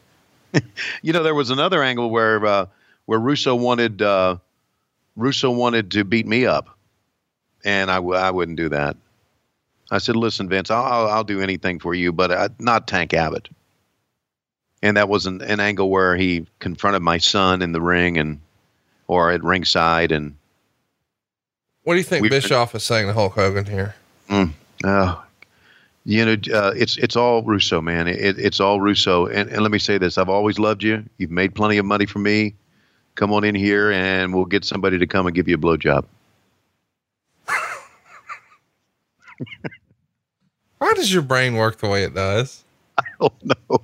you know, there was another angle where uh, where Russo wanted uh, Russo wanted to beat me up, and I w- I wouldn't do that. I said, "Listen, Vince, I'll I'll, I'll do anything for you, but uh, not Tank Abbott." And that was an, an angle where he confronted my son in the ring and or at ringside and what do you think Bischoff is saying to Hulk Hogan here? Mm, oh, you know, uh, it's it's all Russo, man. It, it's all Russo. And, and let me say this: I've always loved you. You've made plenty of money for me. Come on in here, and we'll get somebody to come and give you a blowjob. Why does your brain work the way it does? I don't know.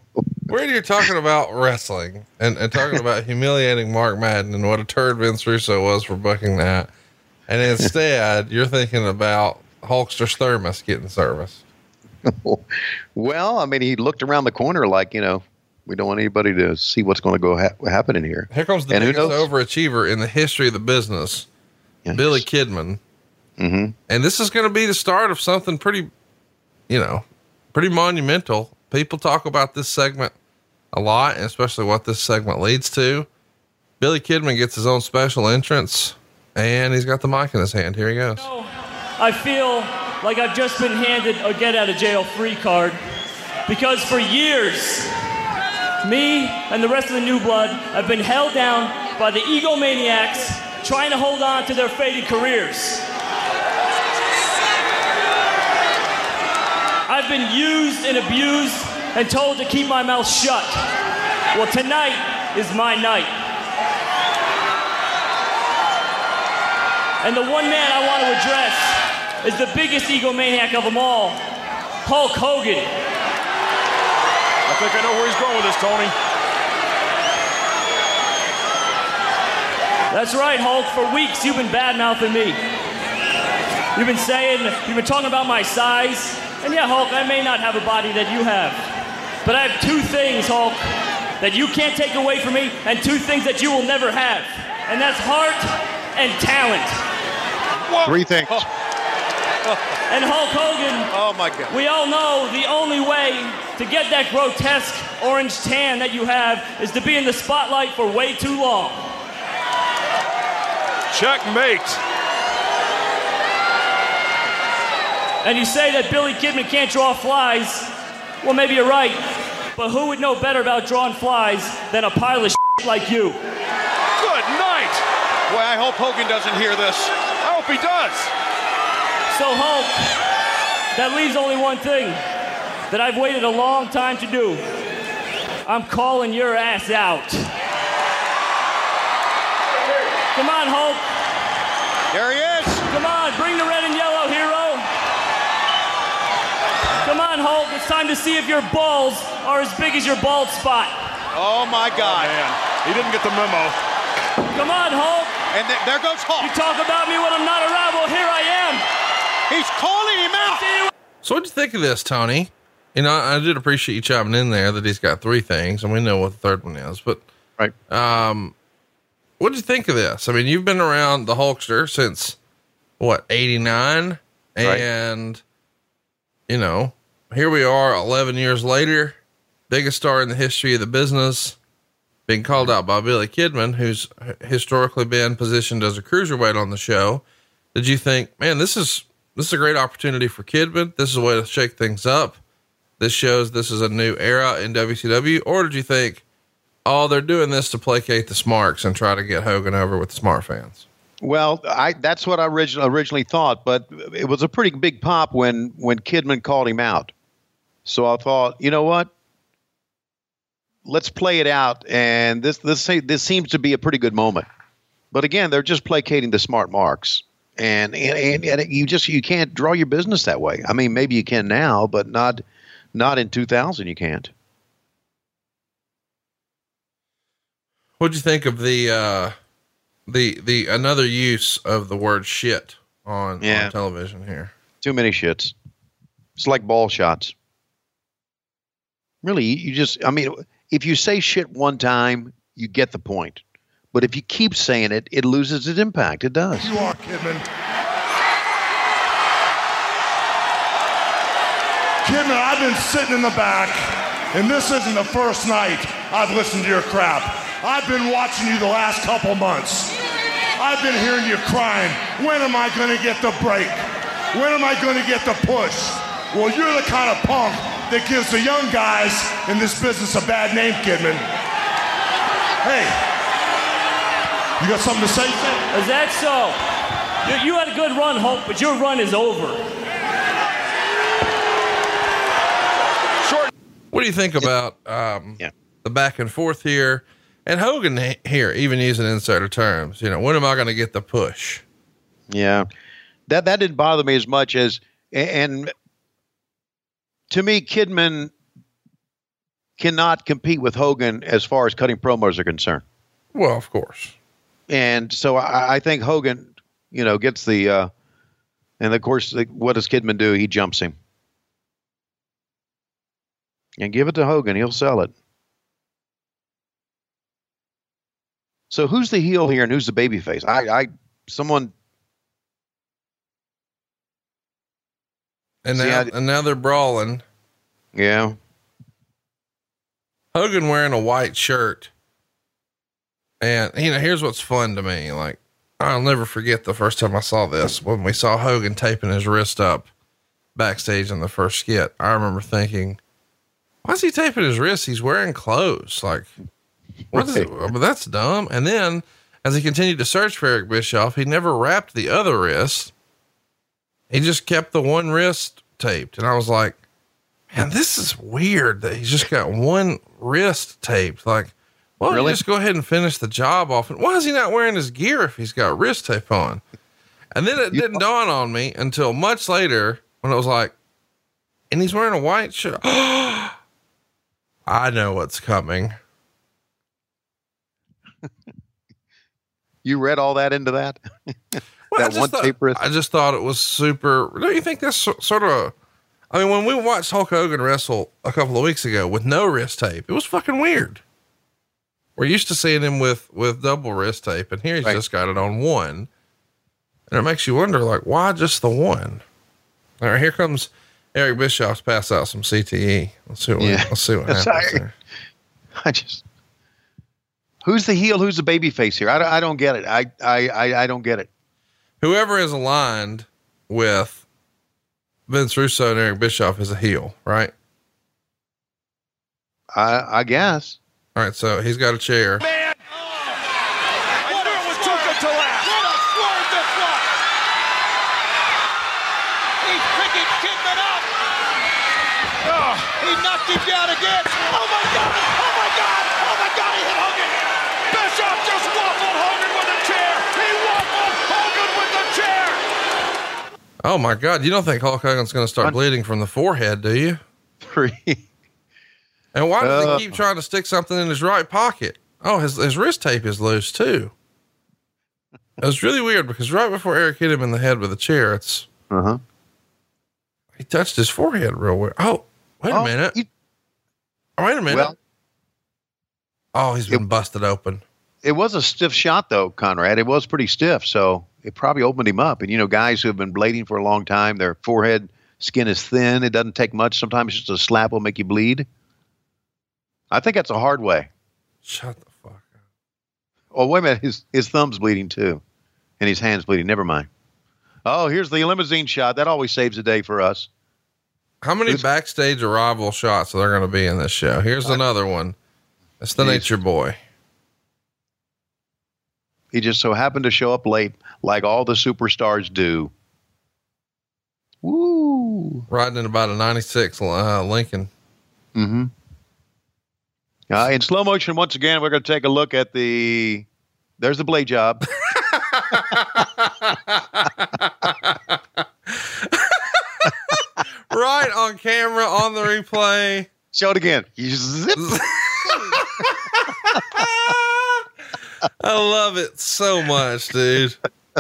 Where you're talking about wrestling and, and talking about humiliating Mark Madden and what a turd Vince Russo was for booking that and instead, you're thinking about Hulkster's thermos getting service. well, I mean, he looked around the corner like, you know, we don't want anybody to see what's going to go ha- happen in here. Here comes the and biggest overachiever in the history of the business, yes. Billy Kidman. Mm-hmm. And this is going to be the start of something pretty, you know, pretty monumental. People talk about this segment a lot, and especially what this segment leads to. Billy Kidman gets his own special entrance and he's got the mic in his hand. Here he goes. I feel like I've just been handed a get out of jail free card because for years, me and the rest of the new blood have been held down by the egomaniacs trying to hold on to their faded careers. I've been used and abused and told to keep my mouth shut. Well, tonight is my night. And the one man I want to address is the biggest egomaniac of them all, Hulk Hogan. I think I know where he's going with this, Tony. That's right, Hulk. For weeks, you've been bad mouthing me. You've been saying, you've been talking about my size. And yeah, Hulk, I may not have a body that you have. But I have two things, Hulk, that you can't take away from me, and two things that you will never have. And that's heart and talent. Whoa. Three things. Oh. and Hulk Hogan. Oh my God. We all know the only way to get that grotesque orange tan that you have is to be in the spotlight for way too long. Checkmate. And you say that Billy Kidman can't draw flies. Well, maybe you're right. But who would know better about drawing flies than a pile of like you? Good night. Boy, I hope Hogan doesn't hear this I hope he does. So, Hulk, that leaves only one thing that I've waited a long time to do. I'm calling your ass out. Come on, Hulk. There he is. Come on, bring the red and yellow, hero. Come on, Hulk. It's time to see if your balls are as big as your bald spot. Oh, my God. Oh, man. He didn't get the memo. Come on, Hulk. And th- there goes Hulk. You talk about me when I'm not around. Well, here I am. He's calling him out. So, what'd you think of this, Tony? You know, I, I did appreciate you chiming in there that he's got three things, and we know what the third one is. But, right. Um, what'd you think of this? I mean, you've been around the Hulkster since what '89, and right. You know, here we are, 11 years later, biggest star in the history of the business being called out by Billy Kidman, who's historically been positioned as a cruiserweight on the show. Did you think, man, this is this is a great opportunity for Kidman? This is a way to shake things up. This shows this is a new era in WCW, or did you think, oh, they're doing this to placate the Smarks and try to get Hogan over with the Smart fans? Well, I that's what I originally originally thought, but it was a pretty big pop when when Kidman called him out. So I thought, you know what? let's play it out. And this this this seems to be a pretty good moment. But again, they're just placating the smart marks. And, and, and you just you can't draw your business that way. I mean, maybe you can now, but not not in 2000. You can't. What'd you think of the uh, the the another use of the word shit on, Yeah. on television here? Too many shits. It's like ball shots. Really, you just, I mean, if you say shit one time, you get the point. But if you keep saying it, it loses its impact. It does. You are, Kidman. Kidman, I've been sitting in the back, and this isn't the first night I've listened to your crap. I've been watching you the last couple months. I've been hearing you crying. When am I going to get the break? When am I going to get the push? Well, you're the kind of punk that gives the young guys in this business a bad name, Kidman. Hey, you got something to say, Sam? Is that so? You, you had a good run, Hulk, but your run is over. What do you think about um, the back and forth here? And Hogan here, even using insider terms, you know, when am I going to get the push? Yeah, that that didn't bother me as much as and to me, Kidman cannot compete with Hogan as far as cutting promos are concerned. Well, of course. And so I, I think Hogan, you know, gets the uh, and of course, like, what does Kidman do? He jumps him and give it to Hogan. He'll sell it. So who's the heel here and who's the babyface? I, I, someone And See, I- and now they're brawling. Yeah. Hogan wearing a white shirt. And, you know, here's what's fun to me. Like, I'll never forget the first time I saw this when we saw Hogan taping his wrist up backstage in the first skit. I remember thinking, why is he taping his wrist? He's wearing clothes. Like, what is? But that's dumb. And then as he continued to search for Eric Bischoff, he never wrapped the other wrist. He just kept the one wrist taped. And I was like, man, this is weird that he's just got one wrist taped. Like, well, you Really? just go ahead and finish the job off. And why is he not wearing his gear if he's got wrist tape on? And then it didn't dawn on me until much later when I was like, and he's wearing a white shirt. I know what's coming. You read all that into that? That one thought-? I just thought it was super. Don't you think that's sort of a? I mean, when we watched Hulk Hogan wrestle a couple of weeks ago with no wrist tape, it was fucking weird. We're used to seeing him with with double wrist tape, and here he's just got it on one, and it makes you wonder, like, why just the one? All right, here comes Eric Bischoff's pass out some CTE. Let's see what Yeah. let's see what happens. I-. I just who's the heel? Who's the baby face here? I, don't- I don't get it. I, I I I don't get it. Whoever is aligned with Vince Russo and Eric Bischoff is a heel, right? I I guess. All right, so he's got a chair. I knew it was too good to last. What a swerve this was. He's picking Kidman up. Oh, he knocked him down again. Oh my God! Oh my God! Oh my God! He hit Hogan. Bischoff just waffled Hogan with a chair. He waffled Hogan with the chair. Oh my God. You don't think Hulk Hogan's going to start bleeding from the forehead, do you? Three. And why does Uh. he keep trying to stick something in his right pocket? Oh, his, his wrist tape is loose too. It was really weird because right before Eric hit him in the head with a chair, it's, Uh huh. he touched his forehead real weird. Oh, wait a Oh, minute. oh, wait a minute. Well- oh, he's been busted open. It was a stiff shot though, Conrad. It was pretty stiff, so it probably opened him up. And you know, guys who have been bleeding for a long time, their forehead skin is thin. It doesn't take much. Sometimes just a slap will make you bleed. I think that's a hard way. Shut the fuck up. Oh, wait a minute. His his thumb's bleeding too, and his hands bleeding. Never mind. Oh, here's the limousine shot. That always saves the day for us. How many backstage arrival shots are there going to be in this show? Here's another one. It's the. Nature Boy. He just so happened to show up late, like all the superstars do. Woo! Riding in about a 96 uh, Lincoln. Mm-hmm. Uh, in slow motion, once again, we're going to take a look at the. There's the blade job. right on camera on the replay. Show it again. You zip. I love it so much, dude.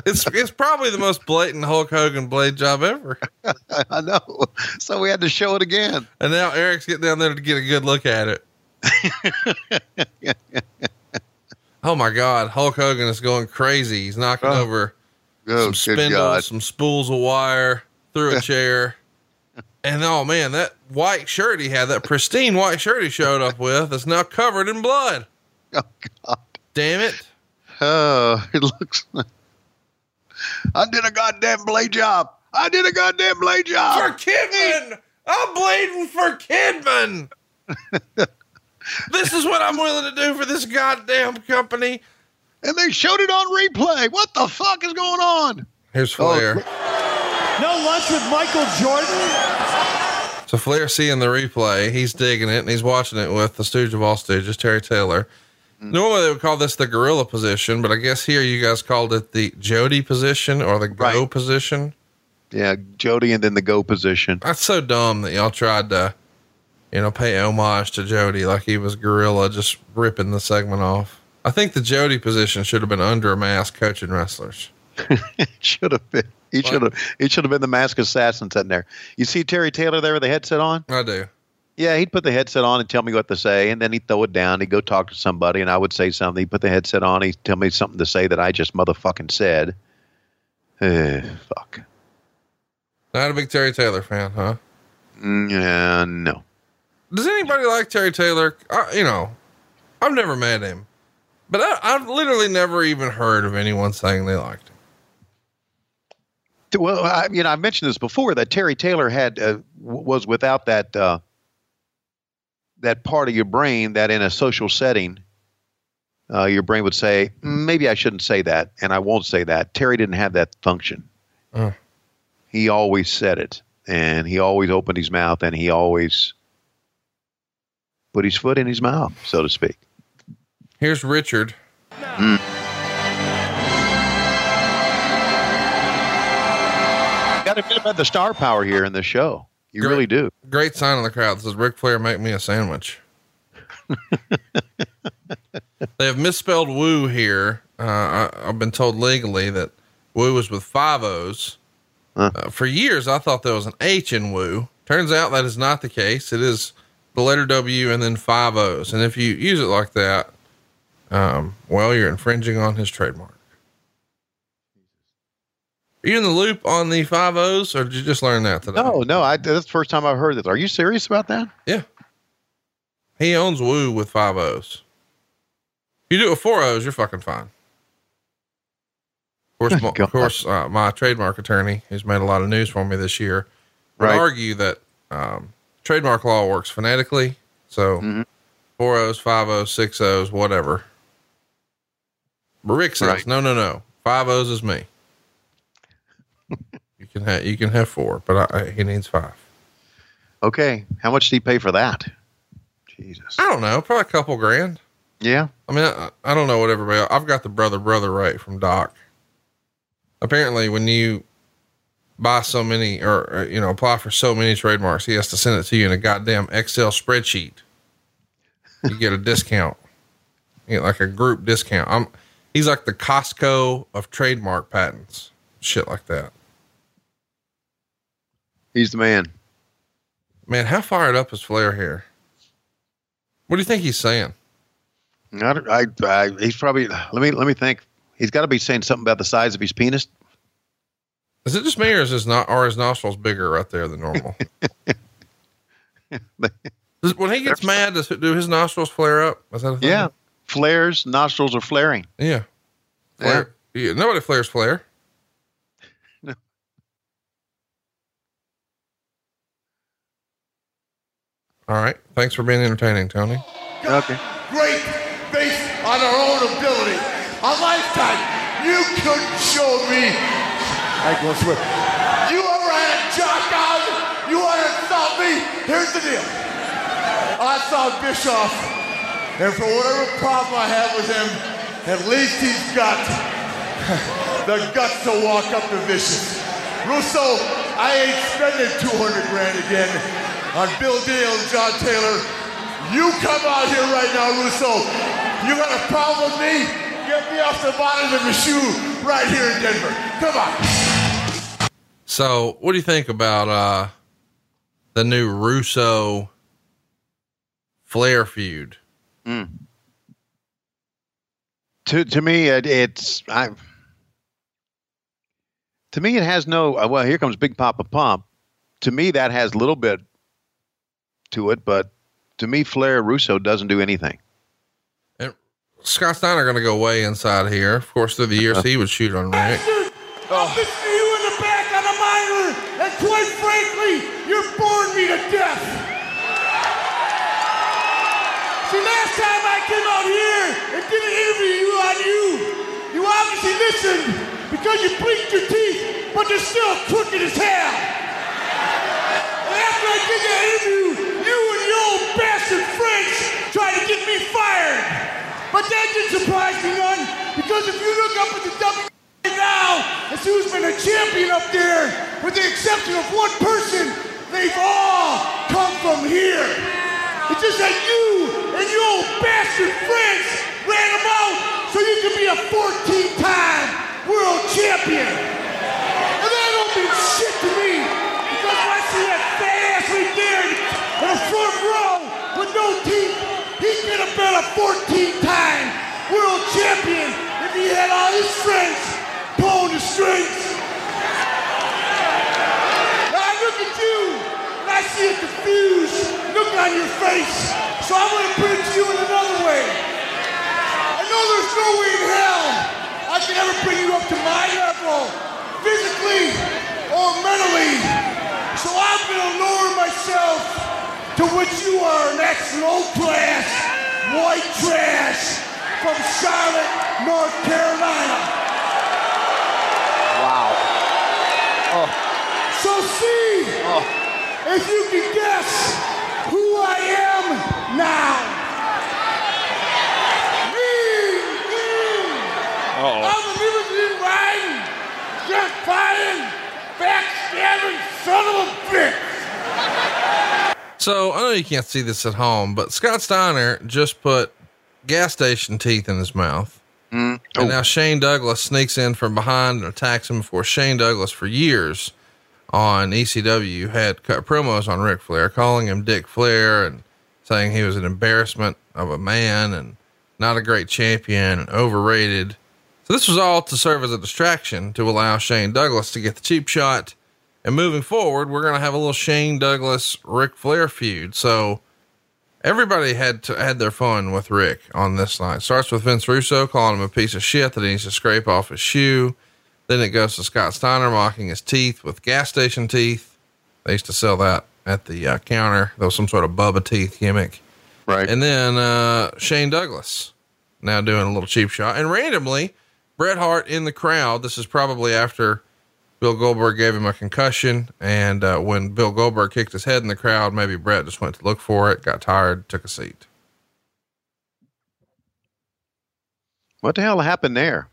It's it's probably the most blatant Hulk Hogan blade job ever. I know. So we had to show it again. And now Eric's getting down there to get a good look at it. oh my God, Hulk Hogan is going crazy. He's knocking Oh. over Oh, some spindles, some spools of wire through a chair. And oh man, that white shirt he had, that pristine white shirt he showed up with, is now covered in blood. Oh God. Damn it. Oh, it looks. I did a goddamn blade job. I did a goddamn blade job. For. Kidman! I'm bleeding for Kidman! this is what I'm willing to do for this goddamn company. And they showed it on replay. What the fuck is going on? Here's oh, Flair. No lunch with Michael Jordan? So Flair seeing the replay, he's digging it and he's watching it with the stooge of all stooges, Terry Taylor. Mm-hmm. Normally they would call this the gorilla position, but I guess here you guys called it the Jody position or the go Right. position. Yeah, Jody, and then the go position. That's so dumb that y'all tried to, you know, pay homage to Jody like he was gorilla, just ripping the segment off. I think the Jody position should have been under a mask coaching wrestlers. it should have been. He should have. It should have been the mask assassin sitting there. You see Terry Taylor there with the headset on? I do. Yeah, he'd put the headset on and tell me what to say, and then he'd throw it down. He'd go talk to somebody, and I would say something. He'd put the headset on. He'd tell me something to say that I just motherfucking said. Eh, fuck. Not a big Terry Taylor fan, huh? Mm, Yeah, no. Does anybody like Terry Taylor? I, you know, I've never met him, but I, I've literally never even heard of anyone saying they liked him. Well, I, you know, I mentioned this before that Terry Taylor had uh, was without that uh, that part of your brain that in a social setting, uh, your brain would say, "Mm, maybe I shouldn't say that, and I won't say that. Terry didn't have that function. Oh. He always said it, and he always opened his mouth, and he always put his foot in his mouth, so to speak. Here's Richard. Got a bit about the star power here in this show. You Great. really do. Great sign in the crowd. Says Ric Flair, make me a sandwich. they have misspelled woo here. Uh, I, I've been told legally that woo was with five O's. Huh. Uh, for years, I thought there was an H in woo. Turns out that is not the case. It is the letter W and then five O's. And if you use it like that, um, well, you're infringing on his trademark. Are you in the loop on the five O's or did you just learn that today? No, no, I, that's the first time I've heard this. Are you serious about that? Yeah. He owns Woo with five O's. You do it with four O's, you're fucking fine. Of course, my, of course, uh, my trademark attorney, who's made a lot of news for me this year, would Right. argue that um, trademark law works phonetically. So Mm-hmm. four O's, five O's, six O's, whatever. But Ric says, Right. no, no, no. Five O's is me. You can have you can have four, but I, I, he needs five. Okay. How much did he pay for that? Jesus. I don't know, probably a couple grand. Yeah. I mean, I, I don't know what everybody. I've got the brother brother rate from Doc. Apparently, when you buy so many, or, or you know, apply for so many trademarks, he has to send it to you in a goddamn Excel spreadsheet. You get a discount, you get like a group discount. I'm. He's like the Costco of trademark patents, shit like that. He's the man. Man, how fired up is Flair here? What do you think he's saying? I, don't- I, I, he's probably. Let me let me think. He's got to be saying something about the size of his penis. Is it just me, or is his not, are his nostrils bigger right there than normal? Does- when he gets mad, does do his nostrils flare up? Is that a thing? Yeah. Flares, nostrils are flaring. yeah. Flare. Yeah. Nobody flares flare. No. All right. Thanks for being entertaining, Tony. Okay. Great based on our own ability. A lifetime. You couldn't show me. I go Swift. You ever had a jock out? You want to insult me? Here's the deal. I saw Bischoff And for whatever problem I have with him, at least he's got the guts to walk up to Vicious. Russo, I ain't spending 200 grand again on Bill Dale and John Taylor. You come out here right now, Russo. You got a problem with me? Get me off the bottom of the shoe right here in Denver. Come on. So, what do you think about uh the new Russo Flair feud? Mm. To to me, it, it's I. To me, it has no. uh, Well, here comes Big Papa Pump. To me, that has a little bit to it, but to me, Flair Russo doesn't do anything. And Scott Steiner going to go way inside here. Of course, through the years, he would shoot on Ric. Oh. I'll fist you in the back on a monitor, and quite frankly, you're boring me to death. See, last time I came out here and did an interview on you, you obviously listened because you bleached your teeth, but you're still crooked as hell. And after I did that interview, you and your old bastard friends tried to get me fired. But that didn't surprise me none, because if you look up at the W right now and see who's been a champion up there, with the exception of one person, they've all come from here. It's just that you and your old bastard friends ran them out so you could be a 14-time world champion. And that don't mean shit to me, because when I see that fat ass right there in the front row with no teeth, he could have been a 14-time world champion if he had all his friends pulling the strings. Now I look at you and I see a confused look on your face. So I'm gonna put it to you in another way. I know there's no way in hell I can ever bring you up to my level, physically or mentally. So I'm gonna lower myself to which you are, and that's low class, white trash from Charlotte, North Carolina. Wow. Oh. So see oh. if you can guess who I am now. Me, me. Oh. I'm a limousine riding, just fighting, backstabbing son of a bitch. So I know you can't see this at home, but Scott Steiner just put gas station teeth in his mouth. Mm. And now Shane Douglas sneaks in from behind and attacks him before Shane Douglas for years on ECW had cut promos on Ric Flair, calling him Dick Flair and saying he was an embarrassment of a man and not a great champion and overrated. So this was all to serve as a distraction to allow Shane Douglas to get the cheap shot. And moving forward, we're going to have a little Shane Douglas Ric Flair feud. So everybody had to, had their fun with Ric on this night. Starts with Vince Russo calling him a piece of shit that he needs to scrape off his shoe. Then it goes to Scott Steiner mocking his teeth with gas station teeth. They used to sell that at the uh, counter. There was some sort of Bubba teeth gimmick. Right. And then uh, Shane Douglas now doing a little cheap shot. And randomly, Bret Hart in the crowd. This is probably after Bill Goldberg gave him a concussion. And uh, when Bill Goldberg kicked his head in the crowd, maybe Bret just went to look for it, got tired, took a seat. What the hell happened there?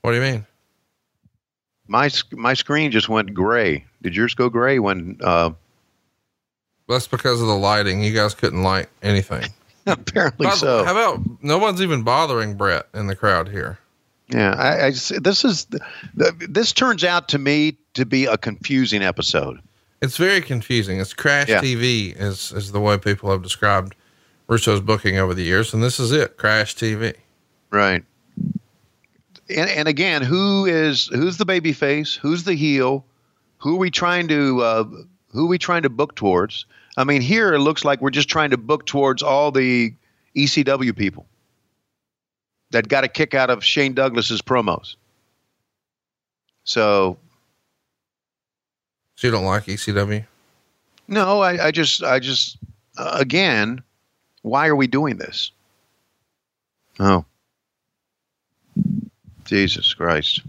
What do you mean? My my screen just went gray. Did yours go gray when? Uh, That's because of the lighting. You guys couldn't light anything. apparently By so. How about no one's even bothering Bret in the crowd here? Yeah, I, I just, this is this turns out to me to be a confusing episode. It's very confusing. It's Crash Yeah. TV is is the way people have described Russo's booking over the years, and this is it, Crash TV. Right. And, and again, who is who's the baby face? Who's the heel? Who are we trying to uh, who are we trying to book towards? I mean, here it looks like we're just trying to book towards all the ECW people that got a kick out of Shane Douglas's promos. So So you don't like ECW? no, I, I just I just uh, again, why are we doing this? Oh, Jesus Christ!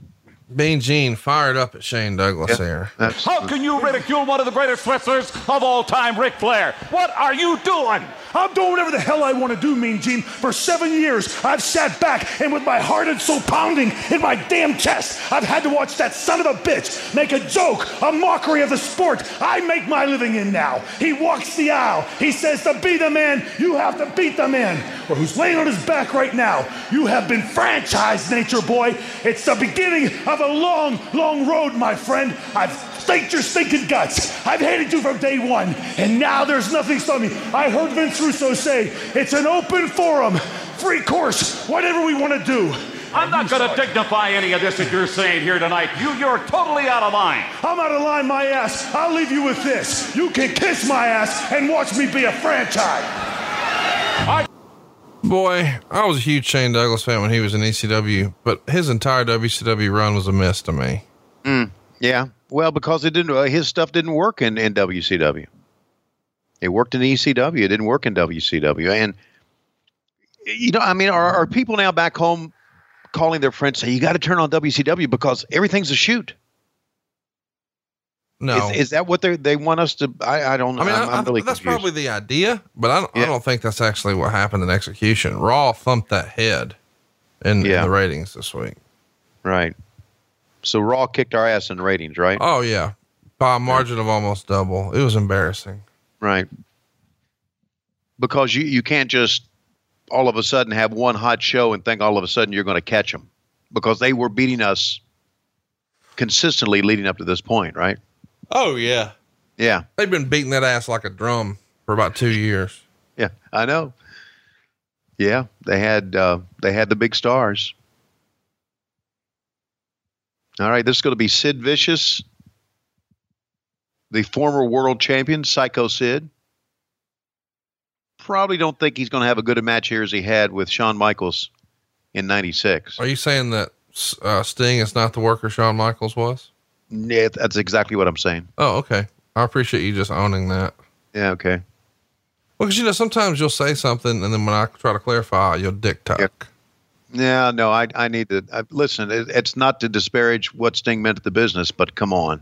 Mean Gene fired up at Shane Douglas here. How can you ridicule one of the greatest wrestlers of all time, Ric Flair? What are you doing? I'm doing whatever the hell I want to do, Mean Gene. For seven years, I've sat back and with my heart and soul pounding in my damn chest, I've had to watch that son of a bitch make a joke, a mockery of the sport I make my living in now. He walks the aisle. He says, To be the man, you have to beat the man. Or who's laying on his back right now. You have been franchised, Nature Boy. It's the beginning of a long, long road, my friend. I've staked your stinking guts. I've hated you from day one, and now there's nothing stopping me. I heard Vince Russo say it's an open forum, free course, whatever we want to do. I'm not going to dignify any of this that you're saying here tonight. You, you're totally out of line. I'm out of line, my ass. I'll leave you with this. You can kiss my ass and watch me be a franchise. Boy, I was a huge Shane Douglas fan when he was in ECW, but his entire WCW run was a mess to me. Mm, yeah. Well, because it didn't, uh, his stuff didn't work in, in WCW. It worked in ECW. It didn't work in WCW. And, you know, I mean, are, are people now back home calling their friends, say, you got to turn on WCW because everything's a shoot? No. Is, is that what they they want us to? I, I don't know. I mean, I'm, I, I'm really that's confused. probably the idea, but I don't, I don't think that's actually what happened in execution. Raw thumped that head in, in the ratings this week. Right. So Raw kicked our ass in ratings, right? Oh yeah, by a margin of almost double. It was embarrassing. Right. Because you, you can't just all of a sudden have one hot show and think all of a sudden you're going to catch them because they were beating us consistently leading up to this point, right? Oh yeah, Yeah. they've been beating that ass like a drum for about two years. Yeah, I know. Yeah, they had uh, they had the big stars. All right, this is going to be Sid Vicious, the former world champion, Psycho Sid. Probably don't think he's going to have a good a match here as he had with Shawn Michaels in '96. Are you saying that uh, Sting is not the worker Shawn Michaels was? Yeah, that's exactly what I'm saying. Oh, okay. I appreciate you just owning that. Yeah, okay. Well, because you know sometimes you'll say something, and then when I try to clarify, you'll dick tuck. Yeah, no, I I need to I, listen. It, it's not to disparage what Sting meant to the business, but come on.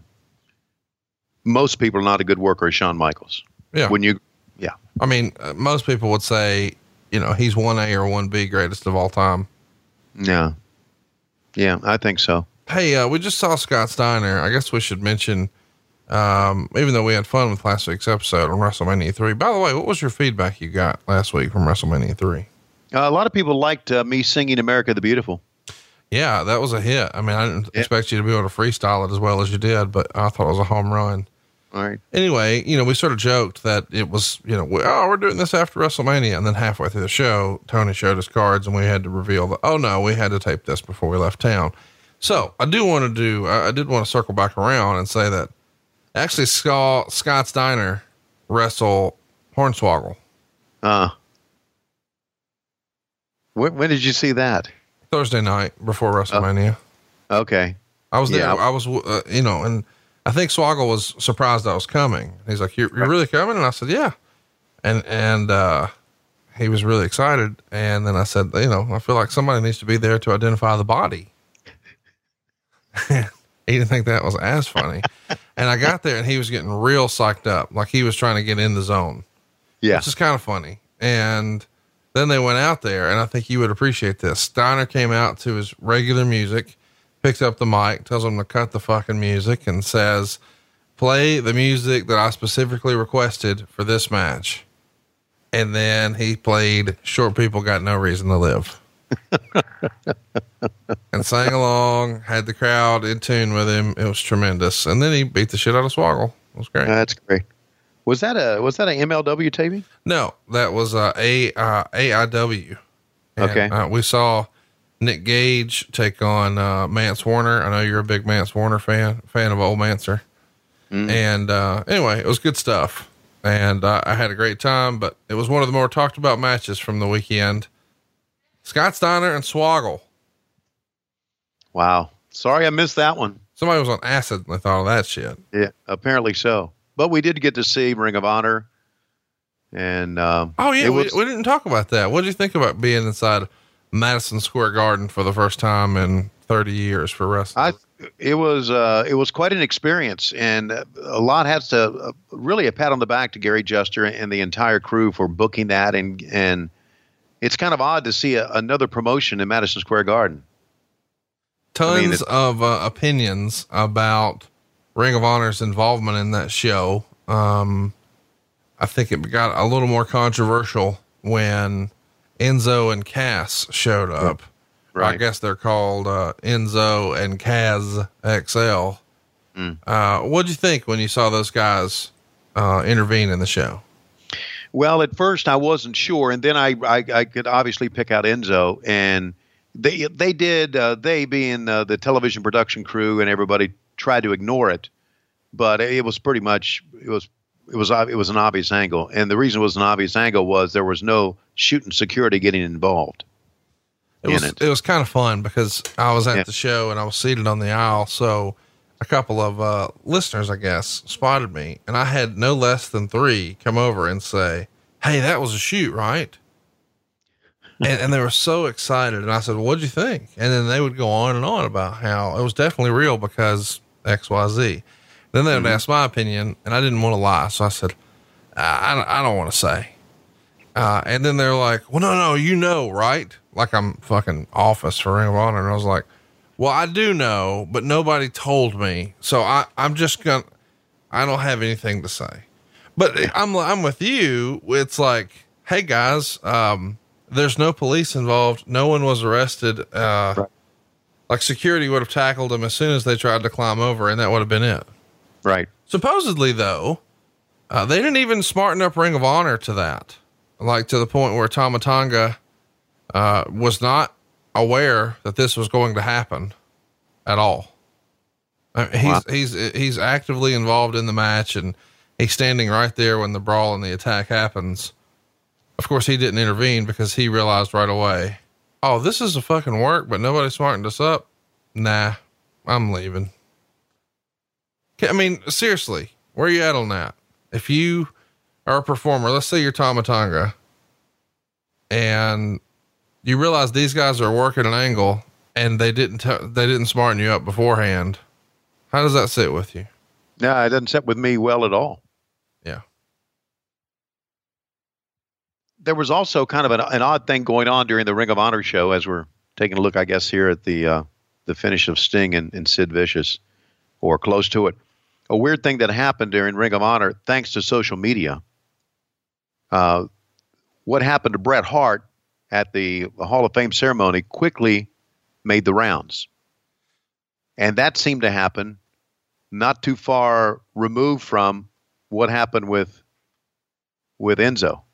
Most people are not a good worker as Shawn Michaels. Yeah. When you, yeah, I mean, uh, most people would say, you know, he's one A or one B greatest of all time. yeah, yeah, I think so. Hey, uh, we just saw Scott Steiner. I guess we should mention, um, even though we had fun with last week's episode on WrestleMania 3. By the way, what was your feedback you got last week from WrestleMania 3? Uh, a lot of people liked uh, me singing "America the Beautiful." Yeah, that was a hit. I mean, I didn't expect you to be able to freestyle it as well as you did, but I thought it was a home run. All right. Anyway, you know, we sort of joked that it was, you know, we, oh, we're doing this after WrestleMania. And then halfway through the show, Tony showed us cards and we had to reveal that, oh no, we had to tape this before we left town. So I do want to do, I I did want to circle back around and say that actually Scott, Scott Steiner wrestle Hornswoggle Uh, when, when did you see that? Thursday night before WrestleMania. Okay. I was there. Yeah. I was, uh, you know, and I think Swoggle was surprised I was coming. He's like, "You're, you're really coming?" And I said, "Yeah." And and uh, he was really excited. And then I said, "You know, I feel like somebody needs to be there to identify the body." he didn't think that was as funny. and I got there, and he was getting real psyched up, like he was trying to get in the zone. Yeah, which is kind of funny. And then they went out there, and I think you would appreciate this. Steiner came out to his regular music, picks up the mic, tells them to cut the fucking music, and says, "Play the music that I specifically requested for this match." And then he played "Short People Got No Reason to Live." and sang along, had the crowd in tune with him. It was tremendous. And then he beat the shit out of Swoggle. It was great. That's great. Was that a was that a MLW taping? No, that was uh, a uh, AIW. And, Okay. uh, we saw Nick Gage take on uh, Mance Warner. I know you're a big Mance Warner fan, fan of old Mancer. And uh, anyway, it was good stuff, and uh, I had a great time. But it was one of the more talked about matches from the weekend. Scott Steiner and Swoggle. Wow. Sorry, I missed that one. Somebody was on acid and they thought of that shit. Yeah, apparently so. But we did get to see Ring of Honor, and um, Oh yeah, it we, we didn't talk about that. What did you think about being inside Madison Square Garden for the first time in 30 years for wrestling? I it was uh, it was quite an experience, and a lot has to uh, really a pat on the back to Gary Juster and the entire crew for booking that, and and it's kind of odd to see a, another promotion in Madison Square Garden. Tons I mean, of uh, opinions about Ring of Honor's involvement in that show. Um, I think it got a little more controversial when Enzo and Cass showed up. I guess they're called uh, Enzo and Kaz XL. Uh, what'd you think when you saw those guys uh, intervene in the show? Well, at first I wasn't sure, and then I I, I could obviously pick out Enzo, and they they did uh, they being uh, the television production crew and everybody tried to ignore it, but it was pretty much it was it was it was an obvious angle, and the reason it was an obvious angle was there was no shooting security getting involved. It was, in it. was kind of fun because I was at Yeah. the show and I was seated on the aisle. So a couple of, uh, listeners, I guess, spotted me and I had no less than three come over and say, Hey, that was a shoot, right? and, and they were so excited. And I said, what'd you think? And then they would go on and on about how it was definitely real because X, Y, Z. Then they would ask my opinion and I didn't want to lie. So I said, I, I don't- want to say. Uh, and then they're like, well, no, no, you know, right? Like I'm fucking office for Ring of Honor. And I was like, well, I do know, but nobody told me. So I, I'm just gonna, I don't have anything to say, but I'm, I'm with you. It's like, Hey guys, um, there's no police involved. No one was arrested. Uh, like security would have tackled them as soon as they tried to climb over and that would have been it. Right. Supposedly though, uh, they didn't even smarten up Ring of Honor to that, like to the point where Tama Tonga uh, was not aware that this was going to happen at all. Uh, he's Wow. he's he's actively involved in the match, and he's standing right there when the brawl and the attack happens. Of course, he didn't intervene because he realized right away, oh, this is a fucking work, but nobody smartened us up. Nah, I'm leaving. I mean, seriously, where you at on that? If you are a performer, let's say you're Tama Tonga, and you realize these guys are working an angle and they didn't tell they didn't smarten you up beforehand. How does that sit with you? No, it doesn't sit with me well at all. Yeah. There was also kind of an, an odd thing going on during the Ring of Honor show as we're taking a look, I guess, here at the uh, the finish of Sting and, and Sid Vicious, or close to it. A weird thing that happened during Ring of Honor, thanks to social media. Uh, what happened to Bret Hart at the Hall of Fame ceremony quickly made the rounds. And that seemed to happen not too far removed from what happened with with Enzo.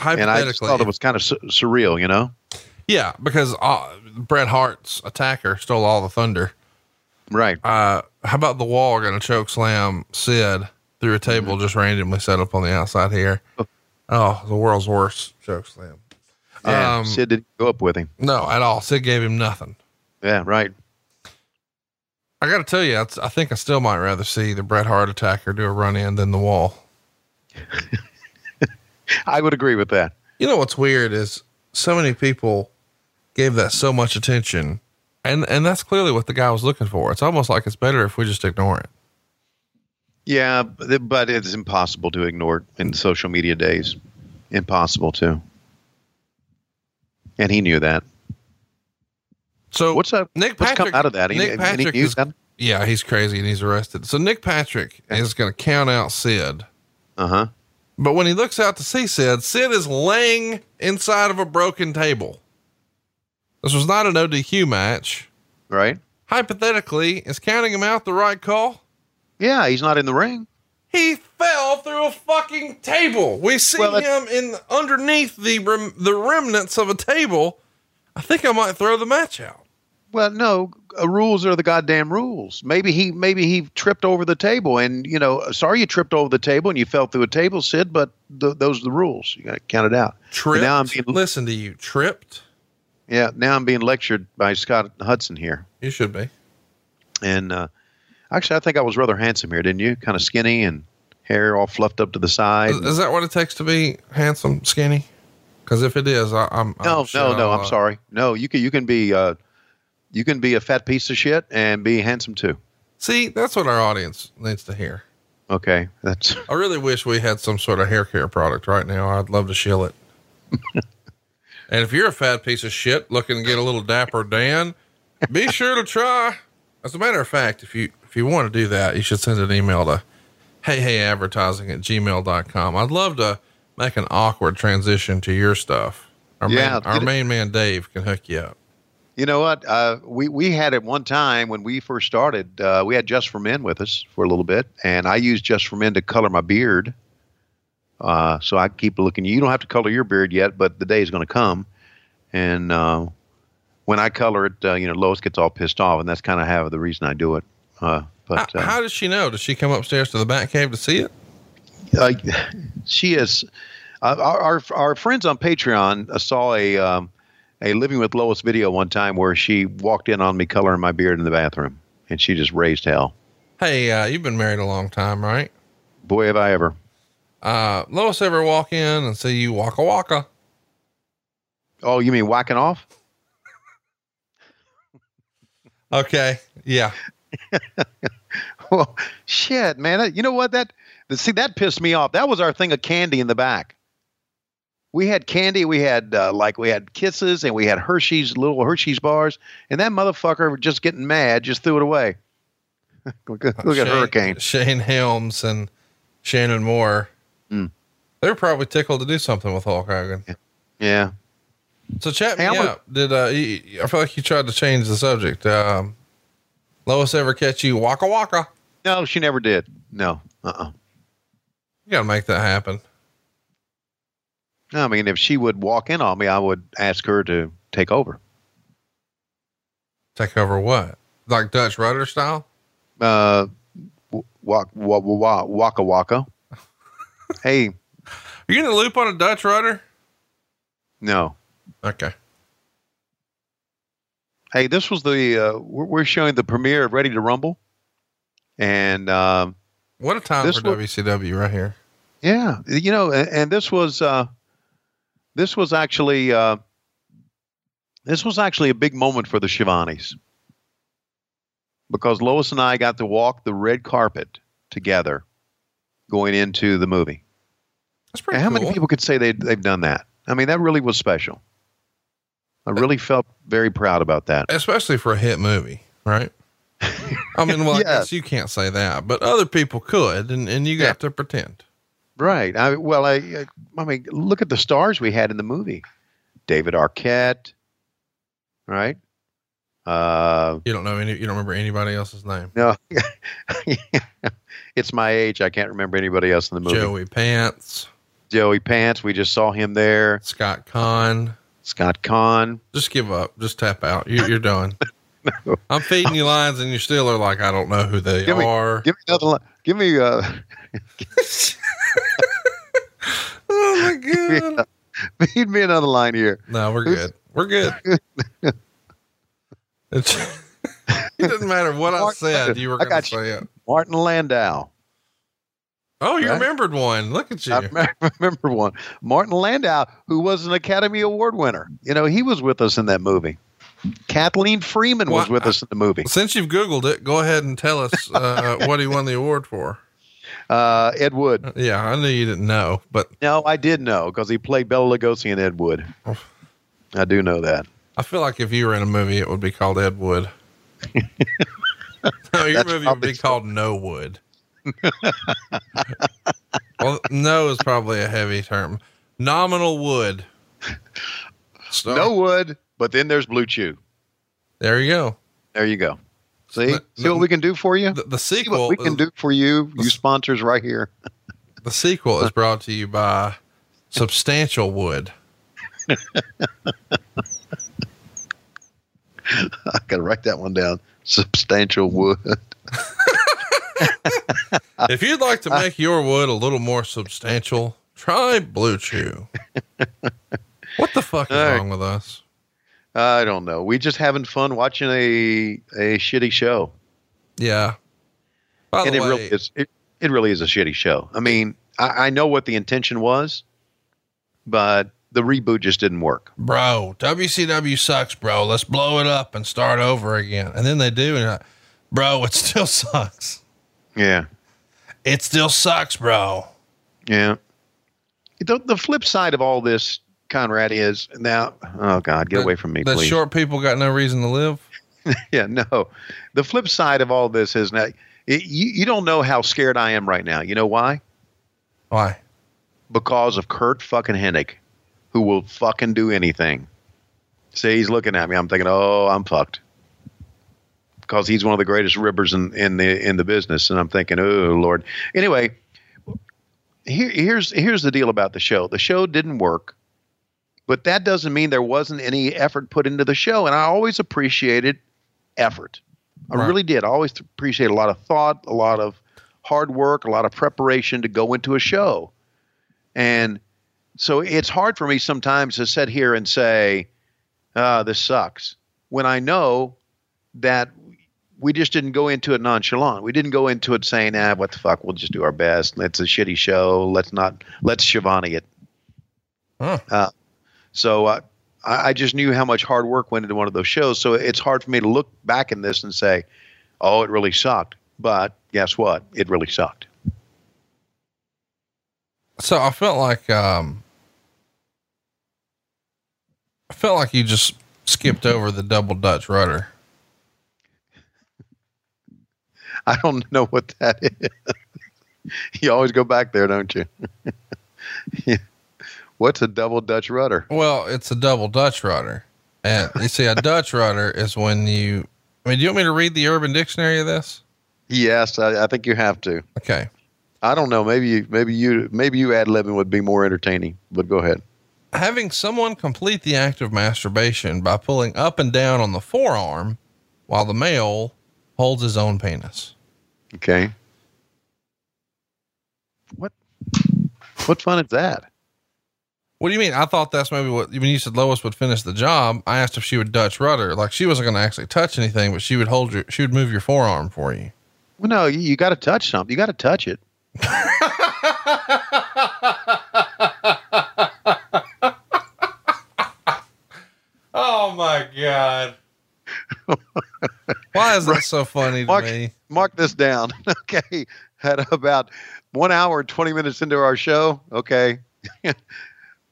And I just thought it was kind of su- surreal, you know? Yeah, because uh, Bret Hart's attacker stole all the thunder. Right. Uh, how about the wall going to choke slam Sid through a table Mm-hmm. just randomly set up on the outside here? Oh, the world's worst choke slam. Yeah, Um, Sid didn't go up with him. No, at all. Sid gave him nothing. Yeah, right. I got to tell you, that's, I think I still might rather see the Bret Hart attacker do a run in than the wall. I would agree with that. You know what's weird is so many people gave that so much attention, and and that's clearly what the guy was looking for. It's almost like it's better if we just ignore it. Yeah, but it's impossible to ignore it in social media days. Impossible to. And he knew that. So what's up? Nick what's come out of that? Any- Nick Patrick is- on- Yeah, he's crazy and he's arrested. So Nick Patrick is going to count out Sid. Uh huh. But when he looks out to see Sid, Sid is laying inside of a broken table. This was not an ODQ match. Right. Hypothetically, is counting him out the right call? Yeah, he's not in the ring. He fell through a fucking table. We see Well, him in underneath the rem- the remnants of a table. I think I might throw the match out. Well, no, uh, rules are the goddamn rules. Maybe he maybe he tripped over the table, and you know, sorry you tripped over the table and you fell through a table, Sid. But th- those are the rules. You got to count it out. Tripped. And now I'm being, Listen to you. Tripped. yeah, now I'm being lectured by Scott Hudson here. You should be. And uh, actually, I think I was rather handsome here, didn't you? Kind of skinny and hair all fluffed up to the side. Is, is that what it takes to be handsome, skinny? Because if it is, I, I'm no, I'm no, on no. I'm lot. sorry. No, you can you can be uh, You can be a fat piece of shit and be handsome too. See, that's what our audience needs to hear. Okay, that's. I really wish we had some sort of hair care product right now. I'd love to shill it. and if you're a fat piece of shit looking to get a little dapper Dan, be sure to try. As a matter of fact, if you if you want to do that, you should send an email to hey hey advertising at gmail.com. I'd love to make an awkward transition to your stuff. Our Yeah, main, our main man Dave can hook you up. You know what? Uh, we we had at one time when we first started, uh, we had Just for Men with us for a little bit, and I used Just for Men to color my beard. Uh, so I keep looking. You don't have to color your beard yet, but the day is going to come, and uh, when I color it, uh, you know, Lois gets all pissed off, and that's kind of half of the reason I do it. Uh, but how, how does she know? Does she come upstairs to the back cave to see it? she is uh, our, our our friends on Patreon uh, saw a um, a living with Lois video one time where she walked in on me coloring my beard in the bathroom, and she just raised hell. Hey, uh, you've been married a long time, right? Boy, have I ever. Uh, Lois ever walk in and see you waka waka? Oh, you mean whacking off? Okay. Yeah. well, shit, man. You know what? That see that pissed me off. That was our thing of candy in the back. We had candy. We had uh, like we had kisses, and we had Hershey's little Hershey's bars. And that motherfucker just getting mad, just threw it away. look at, look at Shane- Hurricane. Shane Helms and Shannon Moore. Mm. They were probably tickled to do something with Hulk Hogan. Yeah. So chat Hey, me I'm a- up. Did uh, you, I feel like you tried to change the subject? Um, Lois ever catch you waka waka? No, she never did. No. Uh. uh You got to make that happen. I mean, if she would walk in on me, I would ask her to take over. Take over what? Like Dutch rudder style? Uh, walk, walk, walk, walk, waka waka. hey, Are you in the loop on a Dutch rudder? no. Okay. Hey, this was the uh, we're, we're showing the premiere of Ready to Rumble, and um, What a time for wa- WCW right here. yeah, you know, and, and this was uh, this was actually uh, this was actually a big moment for the Schiavones because Lois and I got to walk the red carpet together going into the movie. That's pretty And how cool. many people could say they they've done that? I mean, that really was special. I really felt very proud about that. Especially for a hit movie, right? I mean, well, I guess you can't say that, but other people could, and, and you got to pretend. Right. I, well, I, I, I mean, look at the stars we had in the movie: David Arquette, right? Uh, You don't know any, you don't remember anybody else's name. no, it's my age. I can't remember anybody else in the movie. Joey Pants, Joey Pants. We just saw him there. Scott Caan. Scott Caan. Just give up. Just tap out. You, you're done. I'm feeding you lines, and you still are like, I don't know who they Give me, are. give me another. li- Give me. Uh, oh my god! feed me another line here. No, we're good. We're good. It doesn't matter what I said. You were I going to say it. Martin Landau. Oh, you Right? remembered one. Look at you. I remember- remember one. Martin Landau, who was an Academy Award winner. You know, he was with us in that movie. Kathleen Freeman was Well, with us in the movie. Since you've Googled it, go ahead and tell us uh, what he won the award for. Uh, Ed Wood. Yeah, I knew you didn't know, but No, I did know because he played Bela Lugosi in Ed Wood. I do know that. I feel like if you were in a movie, it would be called Ed Wood. no, your That's movie would be called No Wood. well, no is probably a heavy term. Nominal Wood. Star- No Wood, but then there's Blue Chew. There you go. There you go. See, The- see what we can do for you. The, the See sequel. what we can is- do for you, you sponsors right here. The sequel is brought to you by Substantial Wood. I gotta write that one down. Substantial wood. If you'd like to make your wood a little more substantial, try Blue Chew. What the fuck is right. wrong with us? I don't know. We just having fun watching a a shitty show. Yeah. By and it way, really is it, it really is a shitty show. I mean, I, I know what the intention was, but the reboot just didn't work. Bro, WCW sucks, bro. Let's blow it up and start over again. And then they do, and bro, it still sucks. Yeah. It still sucks, bro. Yeah. The, the flip side of all this, Conrad, is now, oh God, get away from me, The please. short people got no reason to live. yeah, no. The flip side of all this is now, it, you, you don't know how scared I am right now. You know why? Why? Because of Curt fucking Hennig, who will fucking do anything. See, he's looking at me. I'm thinking, oh, I'm fucked. Because he's one of the greatest ribbers in, in the in the business, and I'm thinking, oh Lord. Anyway, here, here's here's the deal about the show. The show didn't work, but that doesn't mean there wasn't any effort put into the show, and I always appreciated effort. I Right. really did. I always appreciate a lot of thought, a lot of hard work, a lot of preparation to go into a show. And so it's hard for me sometimes to sit here and say, ah, this sucks. When I know that we just didn't go into it nonchalant. We didn't go into it saying, ah, what the fuck, we'll just do our best. It's a shitty show. Let's not, let's Schiavone it. Uh, so uh, I, I just knew how much hard work went into one of those shows. So it's hard for me to look back in this and say, oh, it really sucked. But guess what? It really sucked. So I felt like, um, I felt like you just skipped over the double Dutch rudder. I don't know what that is. you always go back there, don't you? Yeah. What's a double Dutch rudder? Well, it's a double Dutch rudder. And you see, a Dutch rudder is when you, I mean, do you want me to read the urban dictionary of this? Yes, I, I think you have to. Okay. I don't know. Maybe you, maybe you, maybe you ad libbing would be more entertaining. But go ahead. Having someone complete the act of masturbation by pulling up and down on the forearm while the male holds his own penis. Okay. What? What fun is that? What do you mean? I thought that's maybe what when you said Lois would finish the job. I asked if she would Dutch rudder, like she wasn't going to actually touch anything, but she would hold your, she would move your forearm for you. Well, no, you, you got to touch something. You got to touch it. Oh my god! Why is that so funny to Mark, me? mark this down. Okay. At about one hour and 20 minutes into our show, okay,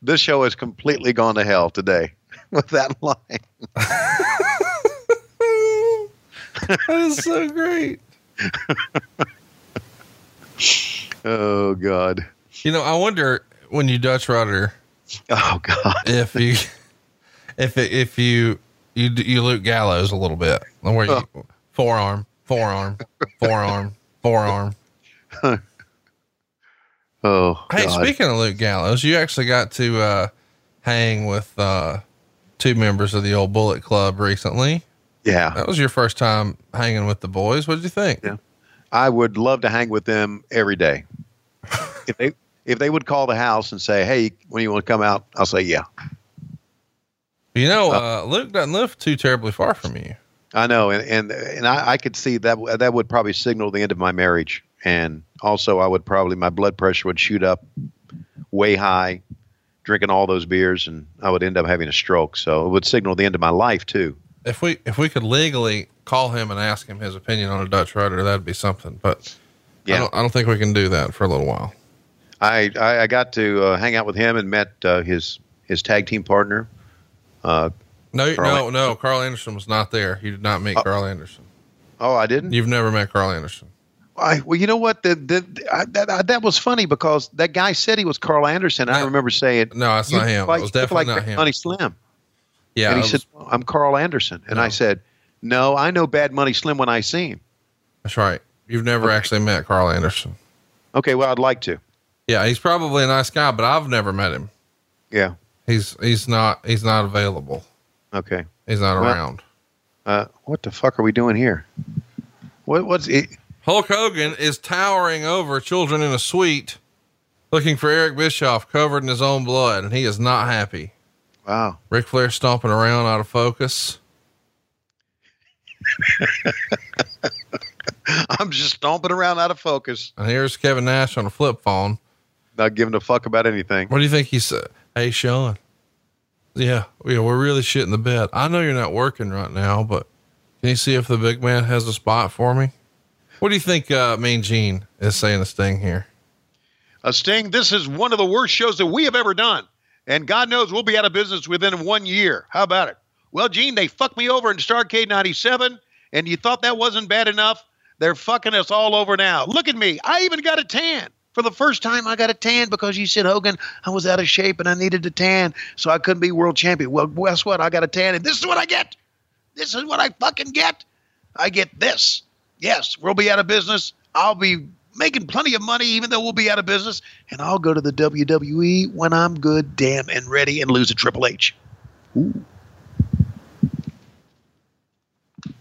this show has completely gone to hell today with that line. that is so great. Oh, God. You know, I wonder when you Dutch rudder. Oh God! If you, if it, if you you you Luke Gallows a little bit, where you oh. forearm, forearm, forearm, forearm. Oh, Hey, God. speaking of Luke Gallows, you actually got to uh, hang with uh, two members of the old Bullet Club recently. Yeah. That was your first time hanging with the boys. What did you think? Yeah. I would love to hang with them every day. if they if they would call the house and say, "Hey, when you want to come out?" I'll say, "Yeah." You know, uh, Luke doesn't live too terribly far from you. I know, and and and I, I could see that that would probably signal the end of my marriage, and also I would probably my blood pressure would shoot up way high, drinking all those beers, and I would end up having a stroke. So it would signal the end of my life too. If we if we could legally call him and ask him his opinion on a Dutch rudder, that'd be something. But Yeah. I don't, I don't think we can do that for a little while. I I, I got to uh, hang out with him and met uh, his his tag team partner. Uh, No, Karl no, no. Karl Anderson was not there. You did not meet Karl Anderson. oh, I didn't. You've never met Karl Anderson. I, well, you know what? The, the, I, that, I, that was funny because that guy said he was Karl Anderson. I remember saying, No, it's "You not him. like- it was definitely like not him. Money Slim. Yeah, and he it said, was- "I'm Karl Anderson," and I said, "No, I know Bad Money Slim when I see him." that's right. You've never actually met Karl Anderson. Okay, well, I'd like to. Yeah, he's probably a nice guy, but I've never met him. Yeah. He's he's not he's not available. Okay. He's not Well- around. Uh, what the fuck are we doing here? What, what's it? Hulk Hogan is towering over children in a suite, looking for Eric Bischoff covered in his own blood, and he is not happy. Wow. Ric Flair stomping around out of focus. I'm just stomping around out of focus, And here's Kevin Nash on a flip phone. not giving a fuck about anything. What do you think he said? Hey, Sean, Yeah, yeah, we're really shitting the bed. I know you're not working right now, but can you see if the big man has a spot for me? What do you think, uh, Mean Gene is saying to Sting here? Uh, Sting, this is one of the worst shows that we have ever done. And God knows we'll be out of business within one year. How about it? Well, Gene, they fucked me over in Starcade 97, and you thought that wasn't bad enough? They're fucking us all over now. Look at me. I even got a tan. For the first time, I got a tan because you said, Hogan, I was out of shape and I needed a tan, so I couldn't be world champion. Well, guess what? I got a tan, and this is what I get. This is what I fucking get. I get this. Yes, we'll be out of business. I'll be making plenty of money, even though we'll be out of business, and I'll go to the WWE when I'm good, damn, and ready, and lose a Triple H. Ooh.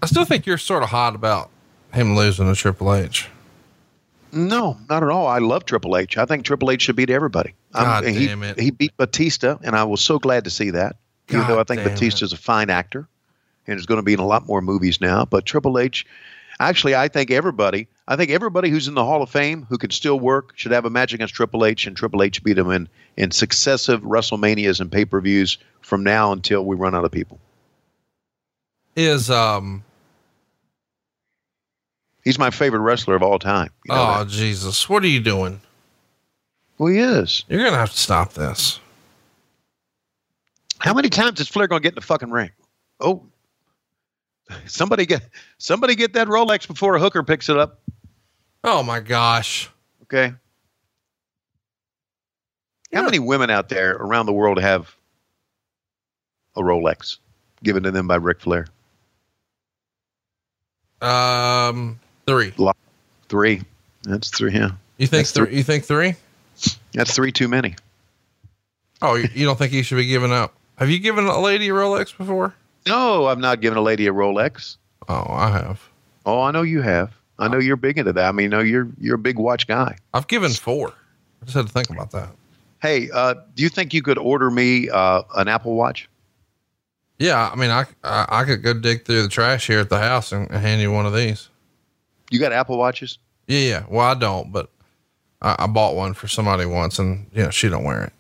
I still think you're sort of hot about him losing to Triple H. No, not at all. I love Triple H. I think Triple H should beat everybody. God he, damn it. He beat Batista, and I was so glad to see that. Even God though I think damn Batista's a fine actor and is going to be in a lot more movies now. But Triple H, actually, I think everybody, I think everybody who's in the Hall of Fame who can still work should have a match against Triple H, and Triple H beat him in in successive WrestleManias and pay per views from now until we run out of people. Is um He's my favorite wrestler of all time. You know oh Jesus, what are you doing? Well, he is. You're gonna have to stop this. How many times is Flair going to get in the fucking ring? Oh, somebody get somebody get that Rolex before a hooker picks it up. Oh my gosh. Okay. How many women out there around the world have a Rolex given to them by Ric Flair? Um, three. Three. That's three. Yeah. You think That's three? You think three? That's three too many. Oh, you, you don't think he should be giving up? Have you given a lady a Rolex before? No, I'm not giving a lady a Rolex. Oh, I have. Oh, I know you have. I know you're big into that. I mean, no, you're you're a big watch guy. I've given four. I just had to think about that. Hey, uh, do you think you could order me uh, an Apple Watch? Yeah, I mean, I, I I could go dig through the trash here at the house and hand you one of these. You got Apple Watches? Yeah, yeah. Well, I don't, but I, I bought one for somebody once, and you know she don't wear it.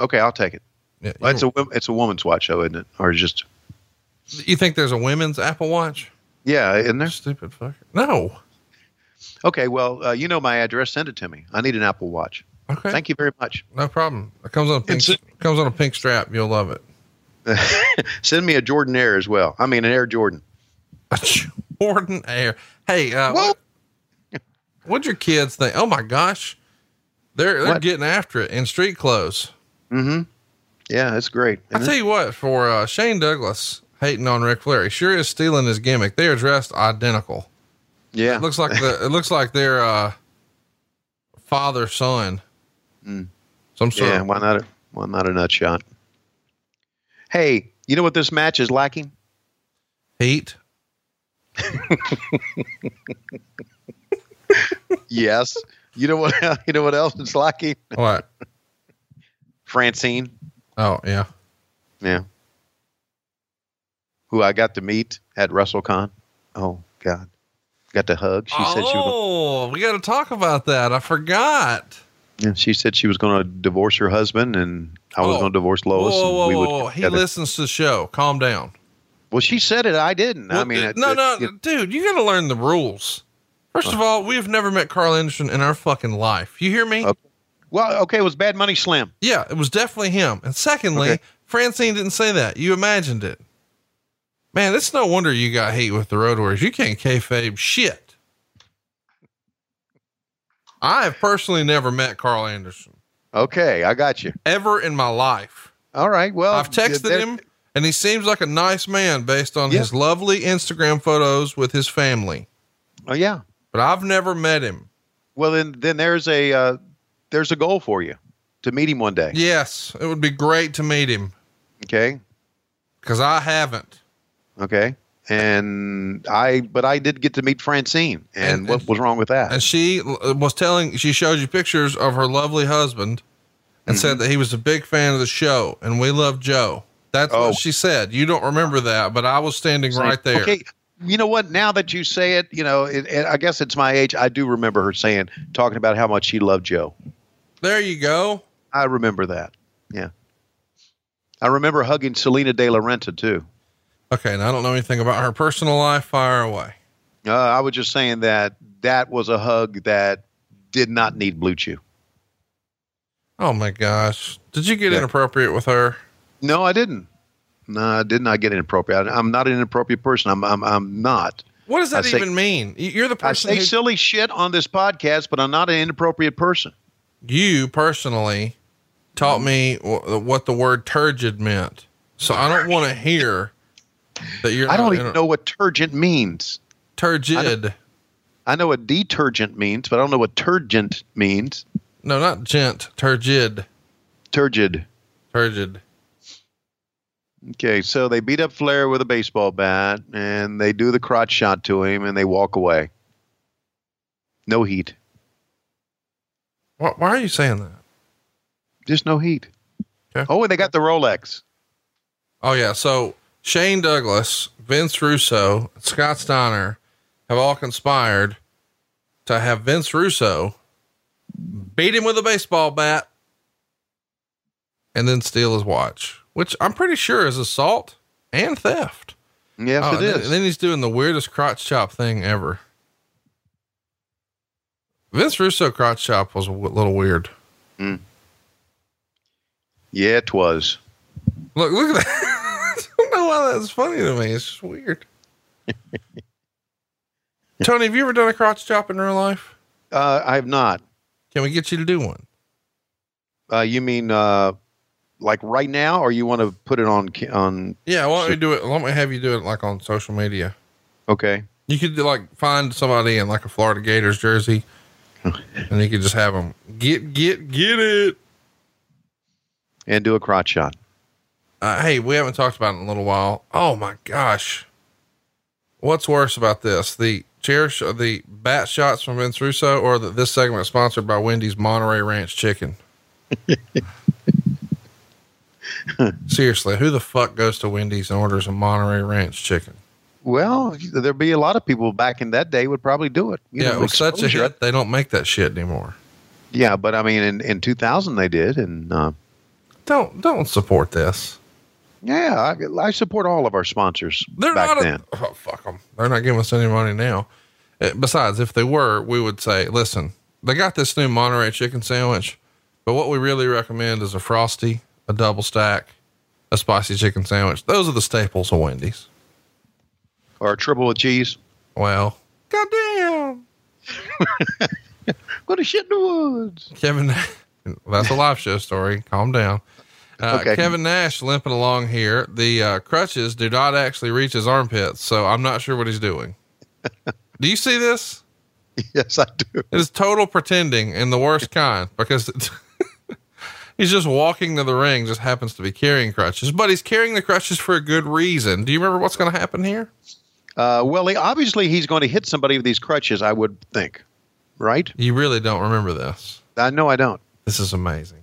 Okay, I'll take it. Yeah, Well, it's a it's a woman's watch, though, isn't it? Or just You think there's a women's Apple Watch? yeah, isn't there? Stupid fucker. No. Okay, well, uh, you know my address. Send it to me. I need an Apple Watch. Okay. Thank you very much. No problem. It comes on a pink. comes on a pink strap. You'll love it. Send me a Jordan Air as well. I mean, an Air Jordan. A Jordan Air. Hey, uh, what, what'd your kids think? Oh my gosh, they're they're What? getting after it in street clothes. Mm-hmm. Yeah, it's great. I tell you what, for uh, Shane Douglas hating on Ric Flair, he sure is stealing his gimmick. They are dressed identical. Yeah, It looks like the it looks like they're uh, father son. Mm. Some sort yeah, why not? A, why not a nut shot? Hey, you know what this match is lacking? heat. yes. You know what? You know what else is lacking? What? Francine. Oh yeah. Yeah. Who I got to meet at WrestleCon. Oh God. Got to hug. She said she. Oh, we got to talk about that. I forgot. Yeah, she said she was going to divorce her husband, and I was Oh. going to divorce Lois. whoa, whoa, whoa, whoa. He listens to the show. Calm down. Well, she said it. I didn't. I mean, it- no, it- no, it- dude, you got to learn the rules. First of all, we've never met Karl Anderson in our fucking life. You hear me? Well, okay, it was Bad Money Slim. Yeah, it was definitely him. And secondly, Okay. Francine didn't say that. You imagined it. Man, it's no wonder you got heat with the Road Warriors. You can't kayfabe shit. I have personally never met Karl Anderson Okay, I got you. ever in my life. All right. Well, I've texted him and he seems like a nice man based on Yeah. his lovely Instagram photos with his family. Oh yeah. But I've never met him. Well, then, then there's a uh, there's a goal for you to meet him one day. Yes, it would be great to meet him Okay. because I haven't. Okay. And I, but I did get to meet Francine, and, And- what was wrong with that? And she was telling, she showed you pictures of her lovely husband and Mm-hmm. said that he was a big fan of the show and we love Joe. That's Oh. what she said. You don't remember that, but I was standing right there. Okay. You know what? Now that you say it, you know, it, it, I guess it's my age. I do remember her saying, talking about how much she loved Joe. There you go. I remember that. Yeah. I remember hugging Salina De La Renta too. Okay, and I don't know anything about her personal life. Fire away. Uh, I was just saying that that was a hug that did not need Blue Chew. Oh my gosh. Did you get Yeah. inappropriate with her? No, I didn't. No, I did not get inappropriate. I- I'm not an inappropriate person. I'm. I'm. I'm not. What does that say- even mean? You're the person. I say who, silly shit on this podcast, but I'm not an inappropriate person. you personally taught me wh- what the word turgid meant. So I don't want to hear that you're I don't not even know what turgent means. turgid. I know what detergent means, but I don't know what turgent means. No, not gent, turgid. Turgid. Turgid. Okay, so they beat up Flair with a baseball bat, and they do the crotch shot to him, and they walk away. No heat. Why, why are you saying that? Just no heat. Okay. Oh, and they got the Rolex. Oh yeah. So Shane Douglas, Vince Russo, and Scott Steiner have all conspired to have Vince Russo beat him with a baseball bat and then steal his watch, which I'm pretty sure is assault and theft. Yes, Oh, it and then, is. and then he's doing the weirdest crotch chop thing ever. Vince Russo crotch chop was a w- little weird. Mm. Yeah, it was. Look, look at that. Know that's funny to me. It's just weird. Tony, have you ever done a crotch chop in real life? Uh, I have not. Can we get you to do one? Uh, you mean uh, like right now, or you want to put it on on? Yeah, why don't we do it? Why don't have you do it like on social media? Okay. You could like find somebody in like a Florida Gators jersey, and you could just have them get get get it. And do a crotch shot. Uh, hey, we haven't talked about it in a little while. Oh my gosh, what's worse about this? The chair, sh- the bat shots from Vince Russo, or that this segment is sponsored by Wendy's Monterey Ranch Chicken? Seriously, who the fuck goes to Wendy's and orders a Monterey Ranch Chicken? Well, there'd be a lot of people back in that day would probably do it. You yeah, know, it was such a hit. They don't make that shit anymore. Yeah, but I mean, in, in 2000 they did, and uh, Don't don't support this. Yeah, I, I support all of our sponsors They're back not. then. Oh, fuck them. They're not giving us any money now. Uh, Besides, if they were, we would say, listen, they got this new Monterey chicken sandwich, but what we really recommend is a frosty, a double stack, a spicy chicken sandwich. Those are the staples of Wendy's. or a triple with cheese. Well, goddamn. Go to shit in the woods. Kevin, that's a live show story. Calm down. Uh, Okay. Kevin Nash limping along here. The uh, crutches do not actually reach his armpits, so I'm not sure what he's doing. do you see this? Yes, I do. It is total pretending in the worst kind because he's just walking to the ring, just happens to be carrying crutches, but he's carrying the crutches for a good reason. Do you remember what's going to happen here? Uh, well, he, obviously he's going to hit somebody with these crutches. I would think, right? You really don't remember this. I know I don't. This is amazing.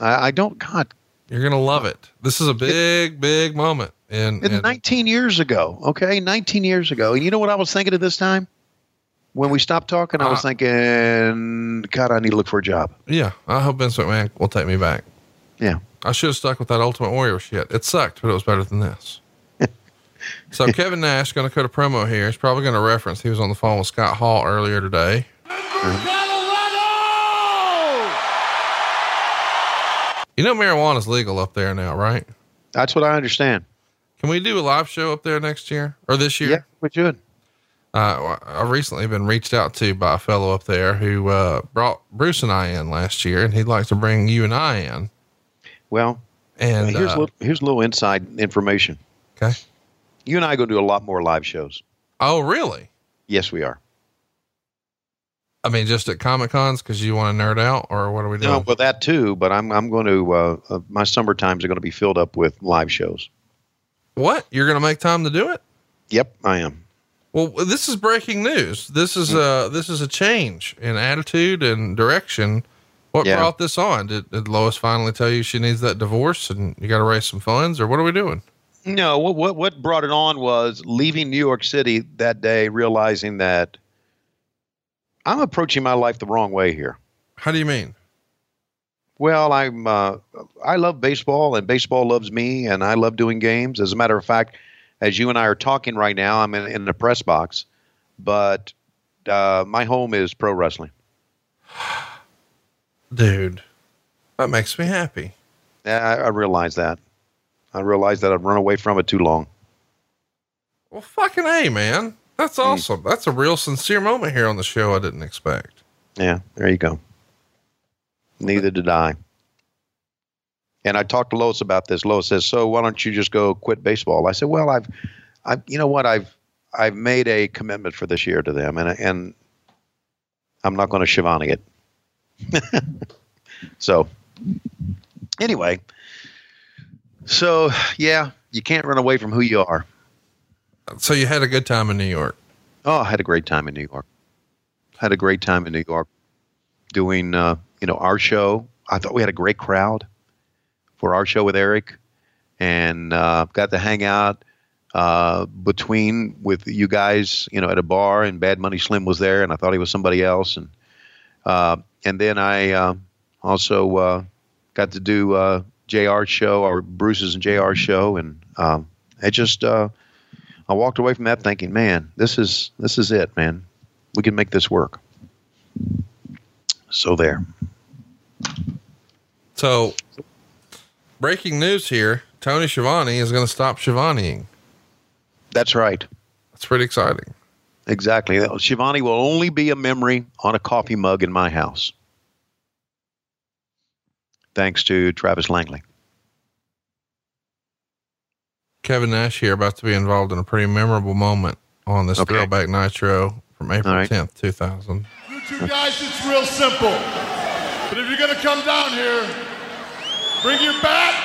I, I don't. God, You're going to love it. This is a big, big moment. And, it's 19 years ago. Okay, 19 years ago. And you know what I was thinking at this time? When we stopped talking, I was Uh, thinking, God, I need to look for a job. yeah, I hope Vince McMahon will take me back. Yeah. I should have stuck with that Ultimate Warrior shit. It sucked, but it was better than this. so Kevin Nash going to cut a promo here. He's probably going to reference he was on the phone with Scott Hall earlier today. You know marijuana's legal up there now, right? That's what I understand. Can we do a live show up there next year or this year? Yeah, we should. Uh, I've recently been reached out to by a fellow up there who uh, brought Bruce and I in last year, and he'd like to bring you and I in. Well, And here's, uh, a little, here's a little inside information. Okay. You and I to do a lot more live shows. oh, really? Yes, we are. I mean, just at Comic Cons because you want to nerd out, or what are we doing? No, well, that too, but I'm, I'm going to, uh, uh, my summer times are going to be filled up with live shows. What? You're going to make time to do it? Yep, I am. Well, this is breaking news. This is uh this is a change in attitude and direction. What Yeah. brought this on? Did, did Lois finally tell you she needs that divorce and you got to raise some funds, or what are we doing? No, what, what what brought it on was leaving New York City that day, realizing that I'm approaching my life the wrong way here. How do you mean? Well, I'm uh, I love baseball, and baseball loves me, and I love doing games. As a matter of fact, as you and I are talking right now, I'm in, in the press box, but uh, my home is pro wrestling. Dude, that makes me happy. Yeah, I, I realize that. I realize that I've run away from it too long. Well, fucking A, man. That's awesome. That's a real sincere moment here on the show I didn't expect. Yeah, there you go. Neither did I. And I talked to Lois about this. Lois says, "So why don't you just go quit baseball?" I said, "Well, I've, I, you know what, I've, I've made a commitment for this year to them, and and I'm not going to Schiavone it." so, anyway, so yeah, you can't run away from who you are. So you had a good time in New York. Oh, I had a great time in New York. Had a great time in New York doing, uh, you know, our show. I thought we had a great crowd for our show with Eric, and uh, got to hang out uh, between with you guys, you know, at a bar. And Bad Money Slim was there, and I thought he was somebody else. And uh, and then I uh, also uh, got to do uh, JR's show or Bruce's and JR's show, and um, it just uh, I walked away from that thinking, man, this is this is it, man. We can make this work. So there. So, breaking news here: Tony Schiavone is going to stop Shivaniing. That's right. That's pretty exciting. Exactly. Schiavone will only be a memory on a coffee mug in my house. Thanks to Travis Langley. Kevin Nash here about to be involved in a pretty memorable moment on this Okay. Throwback Nitro from April All right. 10th, 2000. You two guys, it's real simple. But if you're gonna come down here, bring your bat,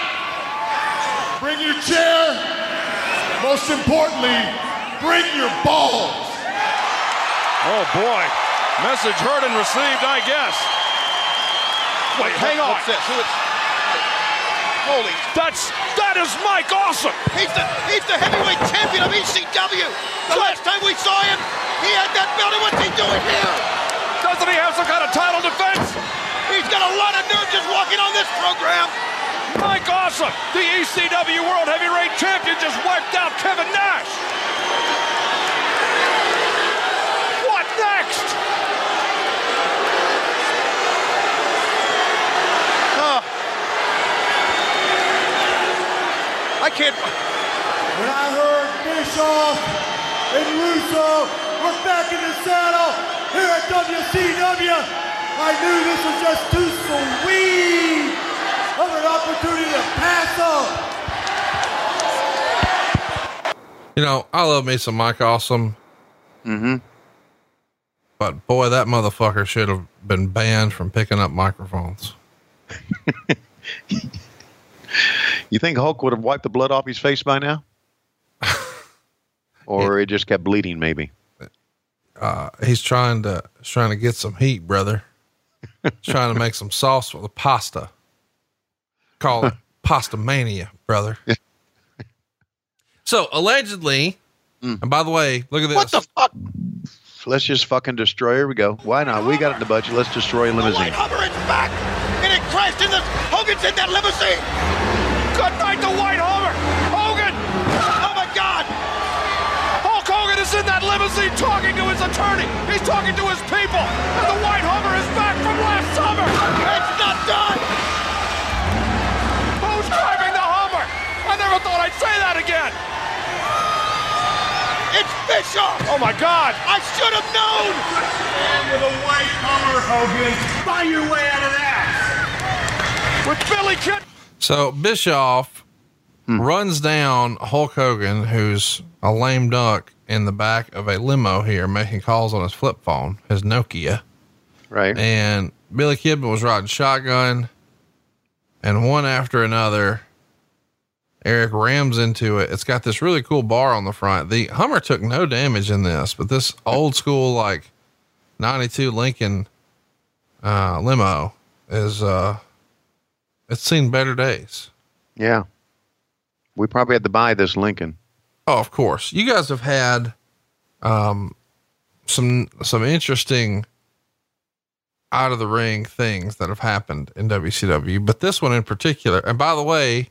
bring your chair, most importantly, bring your balls. Oh boy. Message heard and received, I guess. Wait, hang on. What's this? Who is- Holy. That's that is Mike Awesome. He's the he's the heavyweight champion of ECW. The last time we saw him, he had that belt. and What's he doing here? Doesn't he have some kind of title defense? He's got a lot of nerve just walking on this program. Mike Awesome, the ECW World Heavyweight Champion, just wiped out Kevin Nash. What next? I can't. When I heard Bischoff and Russo were back in the saddle here at WCW, I knew this was just too sweet of an opportunity to pass up. You know, I love me some Mike Awesome. Mm-hmm. But boy, that motherfucker should have been banned from picking up microphones. You think Hulk would have wiped the blood off his face by now? or it just kept bleeding, maybe. Uh, he's trying to he's trying to get some heat, brother. He's trying to make some sauce for the pasta. Call it pasta mania, brother. so allegedly, and by the way, look at this. What the fuck? Let's just fucking destroy. Here we go. Why not? We got it in the budget. Let's destroy a limousine. Hummer is back, and it crashed in the. Hogan's in that limousine. Good night, the White Hummer. Hogan. Oh my God. Hulk Hogan is in that limousine talking to his attorney. He's talking to his people. And the White Hummer is back from last summer. It's not done. Who's driving the Hummer? I never thought I'd say that again. It's Bischoff. Oh my God. I should have known. With a white Hummer, Hogan. Buy your way out of that. With Billy Kid. So Bischoff runs down Hulk Hogan, who's a lame duck in the back of a limo here, making calls on his flip phone, his Nokia. Right. And Billy Kidman was riding shotgun, and one after another, Eric rams into it. It's got this really cool bar on the front. The Hummer took no damage in this, but this old school like 92 Lincoln uh, limo is uh it's seen better days. Yeah. We probably had to buy this Lincoln. Oh, of course. You guys have had um some some interesting out of the ring things that have happened in WCW, but this one in particular. And by the way,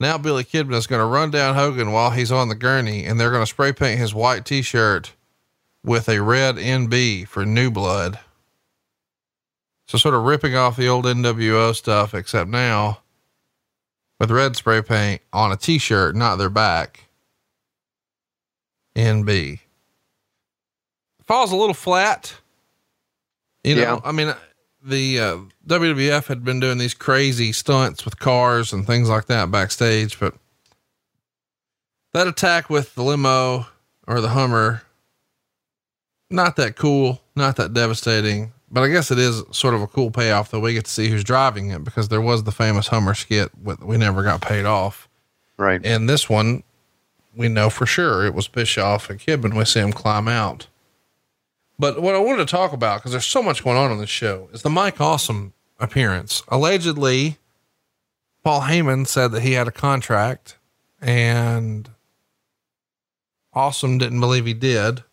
now Billy Kidman is going to run down Hogan while he's on the gurney and they're going to spray paint his white t shirt with a red NB for new blood. So sort of ripping off the old NWO stuff, except now with red spray paint on a t shirt, not their back. NB falls a little flat. You know, Yeah. I mean, the uh, WWF had been doing these crazy stunts with cars and things like that backstage, but that attack with the limo or the Hummer, not that cool, not that devastating, but I guess it is sort of a cool payoff that we get to see who's driving it because there was the famous Hummer skit with, we never got paid off. Right. And this one, we know for sure it was Bischoff and Kidman. We see him climb out. But what I wanted to talk about, because there's so much going on on this show, is the Mike Awesome appearance. Allegedly, Paul Heyman said that he had a contract and Awesome didn't believe he did.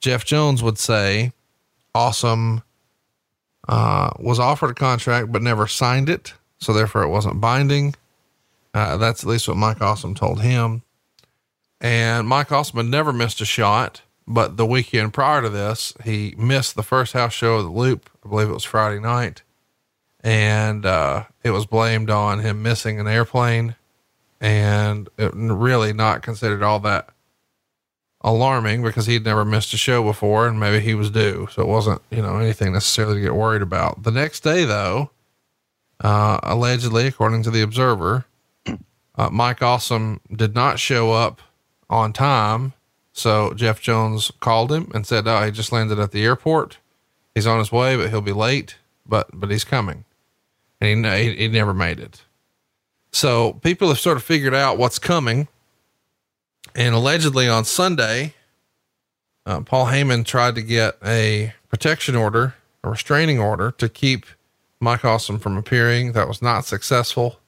Jeff Jones would say Awesome uh, was offered a contract but never signed it. So therefore it wasn't binding. Uh, that's at least what Mike Awesome told him. And Mike Awesome had never missed a shot, but the weekend prior to this, he missed the first house show of the loop. I believe it was Friday night. And uh, it was blamed on him missing an airplane and it really not considered all that alarming because he'd never missed a show before and maybe he was due. So it wasn't, you know, anything necessarily to get worried about. The next day, though, uh, allegedly, according to the Observer, uh, Mike Awesome did not show up on time. So Jeff Jones called him and said, "Oh, he just landed at the airport. He's on his way, but he'll be late. But but he's coming." And he he, he never made it. So people have sort of figured out what's coming. And allegedly on Sunday, uh, Paul Heyman tried to get a protection order, a restraining order to keep Mike Awesome from appearing. That was not successful.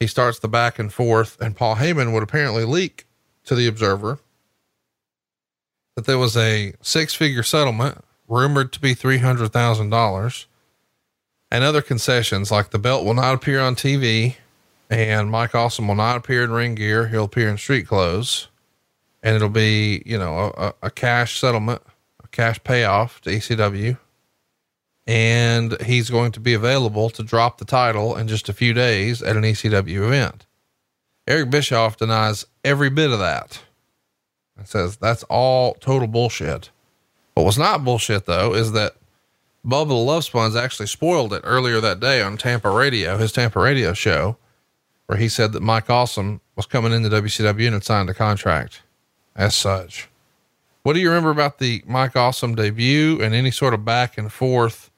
He starts the back and forth, and Paul Heyman would apparently leak to the Observer that there was a six figure settlement rumored to be $300,000 and other concessions like the belt will not appear on TV and Mike Awesome will not appear in ring gear. He'll appear in street clothes and it'll be, you know, a, a cash settlement, a cash payoff to ECW. And he's going to be available to drop the title in just a few days at an ECW event. Eric Bischoff denies every bit of that and says that's all total bullshit. What was not bullshit though is that Bubba the Love Sponge actually spoiled it earlier that day on Tampa Radio, his Tampa Radio show, where he said that Mike Awesome was coming into WCW and had signed a contract as such. What do you remember about the Mike Awesome debut and any sort of back and forth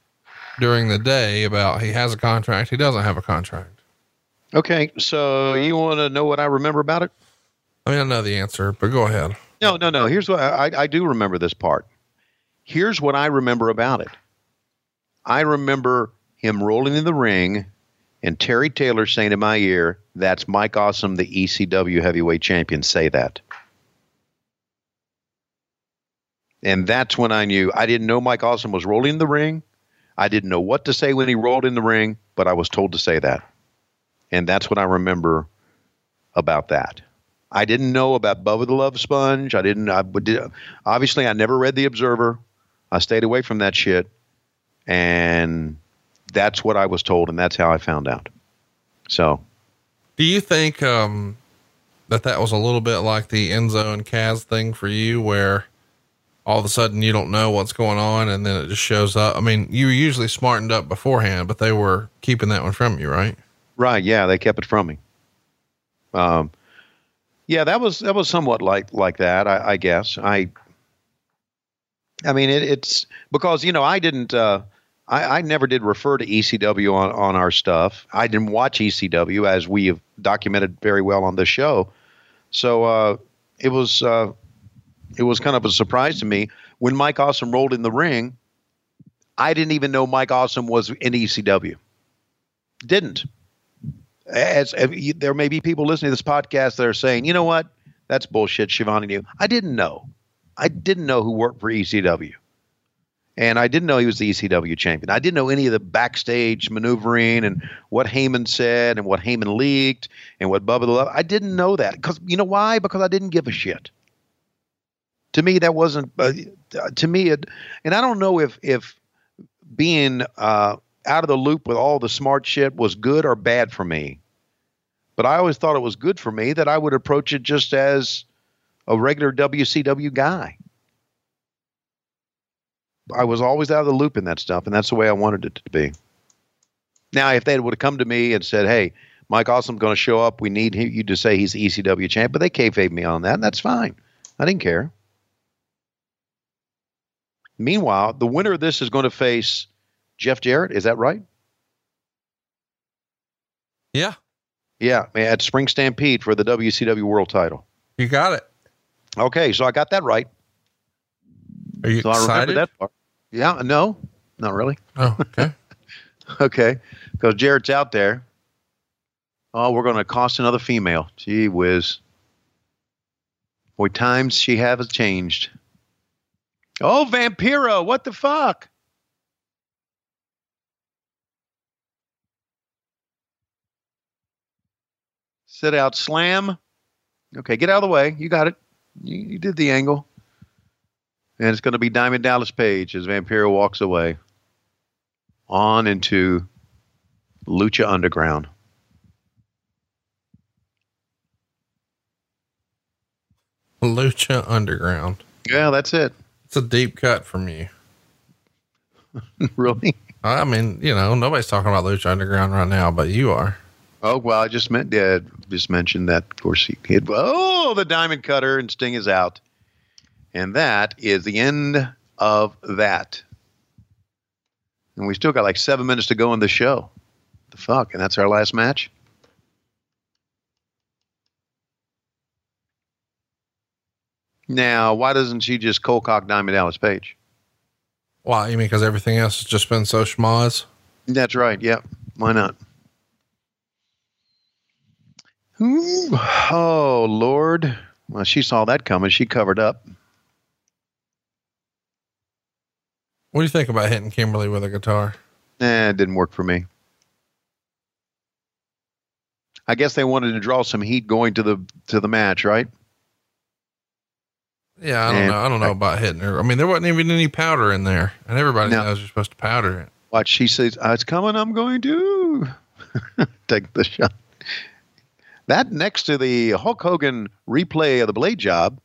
during the day about he has a contract, he doesn't have a contract? Okay, so you want to know what I remember about it? I mean, I know the answer, but go ahead. No, no, no. Here's what I, I do remember this part. Here's what I remember about it. I remember him rolling in the ring and Terry Taylor saying in my ear, That's Mike Awesome, the ECW heavyweight champion. Say that. And that's when I knew I didn't know Mike Awesome was rolling in the ring. I didn't know what to say when he rolled in the ring, but I was told to say that. And that's what I remember about that. I didn't know about Bubba the Love Sponge. I didn't. I did, obviously I never read the Observer. I stayed away from that shit, and that's what I was told, and that's how I found out. So Do you think um, that that was a little bit like the Enzo and Kaz thing for you, where all of a sudden you don't know what's going on and then it just shows up? I mean, you were usually smartened up beforehand, but they were keeping that one from you, right? Right. Yeah, they kept it from me. Um, yeah, that was that was somewhat like like that. I, I guess. I. I mean, it, it's because you know I didn't. Uh, I, I never did refer to ECW on on our stuff. I didn't watch ECW as we have documented very well on this show. So uh, it was uh, it was kind of a surprise to me when Mike Awesome rolled in the ring. I didn't even know Mike Awesome was in ECW. Didn't as, as you- there may be people listening to this podcast that are saying, you know what, that's bullshit, Schiavone knew. I didn't know. I didn't know who worked for ECW, And I didn't know he was the ECW champion. I didn't know any of the backstage maneuvering and what Heyman said and what Heyman leaked and what Bubba the Love. I didn't know that because you know why? Because I didn't give a shit. To me, that wasn't. Uh, to me, it, and I don't know if if being uh, out of the loop with all the smart shit was good or bad for me. But I always thought it was good for me that I would approach it just as a regular WCW guy. I was always out of the loop in that stuff, and that's the way I wanted it to be. Now, if they would have come to me and said, "Hey, Mike Awesome's going to show up. We need you to say he's the ECW champ," but they kayfabe me on that, and that's fine. I didn't care. Meanwhile, the winner of this is going to face Jeff Jarrett. Is that right? Yeah. Yeah, at Spring Stampede for the WCW World Title. You got it. Okay, so I got that right. Are you so I remember excited? that part. Yeah, no, not really. Oh, okay. okay, because Jarrett's out there. Oh, we're going to cost another female. Gee whiz. Boy, times she has changed. Oh, Vampiro, what the fuck? Sit out, slam. Okay, get out of the way. You got it. You, you did the angle. And it's going to be Diamond Dallas Page as Vampiro walks away on into Lucha Underground. Lucha Underground. Yeah, that's it. It's a deep cut from you. really? I mean, you know, nobody's talking about Lucha Underground right now, but you are. Oh well, I just meant yeah, just mentioned that. Of course, he hit. Oh, the diamond cutter and Sting is out, and that is the end of that. And we still got like seven minutes to go in the show. The fuck, and that's our last match. Now, why doesn't she just cold cock Diamond Dallas Page? Why? You mean because everything else has just been so schmoz? That's right. Yep. Why not? Ooh. Oh Lord! Well, she saw that coming. She covered up. What do you think about hitting Kimberly with a guitar? Eh, it didn't work for me. I guess they wanted to draw some heat going to the to the match, right? Yeah, I don't And- know. I don't know about hitting her. I mean, there wasn't even any powder in there, and everybody No. knows you're supposed to powder it. Watch, she says, "Ah, "It's coming. I'm going to take the shot." That next to the Hulk Hogan replay of the blade job,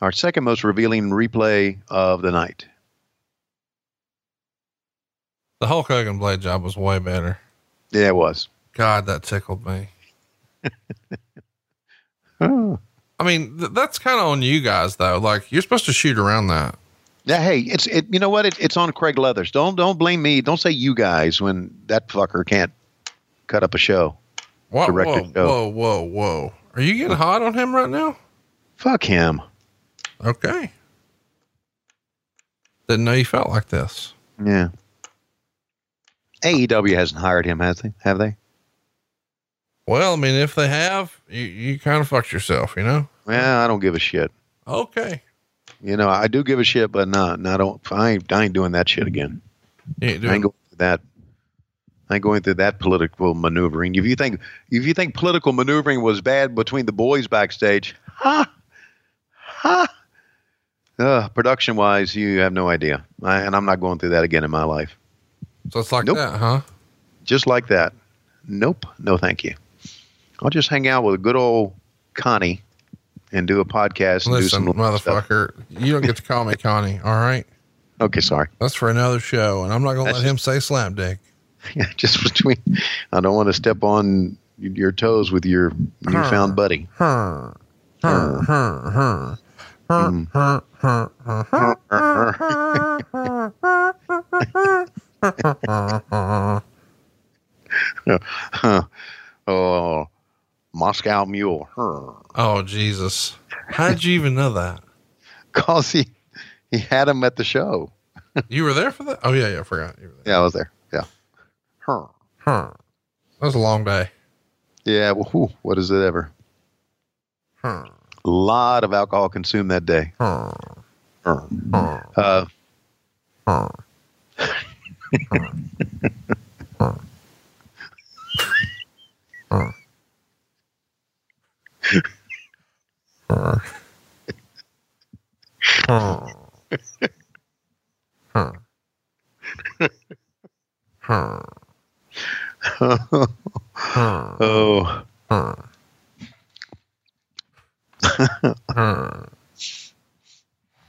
our second most revealing replay of the night. The Hulk Hogan blade job was way better. Yeah, it was. God, that tickled me. Oh. I mean, th- that's kind of on you guys though. Like you're supposed to shoot around that. Yeah, hey, it's it. You know what? It, it's on Craig Leathers. Don't don't blame me. Don't say you guys when that fucker can't cut up a show. What? Whoa, a show. whoa, whoa, whoa! Are you getting hot on him right now? Fuck him. Okay. Didn't know you felt like this. Yeah. AEW hasn't hired him, has they? Have they? Well, I mean, if they have, you, you kind of fucked yourself, you know? Well, I don't give a shit. Okay. You know, I do give a shit, but not. No, I don't. I ain't, I ain't doing that shit again. I ain't going through that. I ain't going through that political maneuvering. If you think if you think political maneuvering was bad between the boys backstage, ha, ha. Uh, production wise, you have no idea, I, and I'm not going through that again in my life. so it's like Nope. that, huh? Just like that. Nope. No, thank you. I'll just hang out with a good old Connie and do a podcast and Listen, do some stuff. motherfucker, you don't get to call me Connie. All right. Okay, sorry. That's for another show. And I'm not going to let him say slam dick. Yeah, just between. I don't want to step on your toes with your newfound buddy. Huh. Huh, huh, huh. Huh, Mm. huh, huh, huh, huh. oh, Moscow Mule. Oh, Jesus. How did you even know that? Cause he he had him at the show. You were there for that? Oh, yeah, yeah. I forgot. You were Yeah, I was there. Yeah. Huh. there. Huh. That was a long day. Yeah. Well, whew, what is it ever? Huh. A lot of alcohol consumed that day. Uh, oh.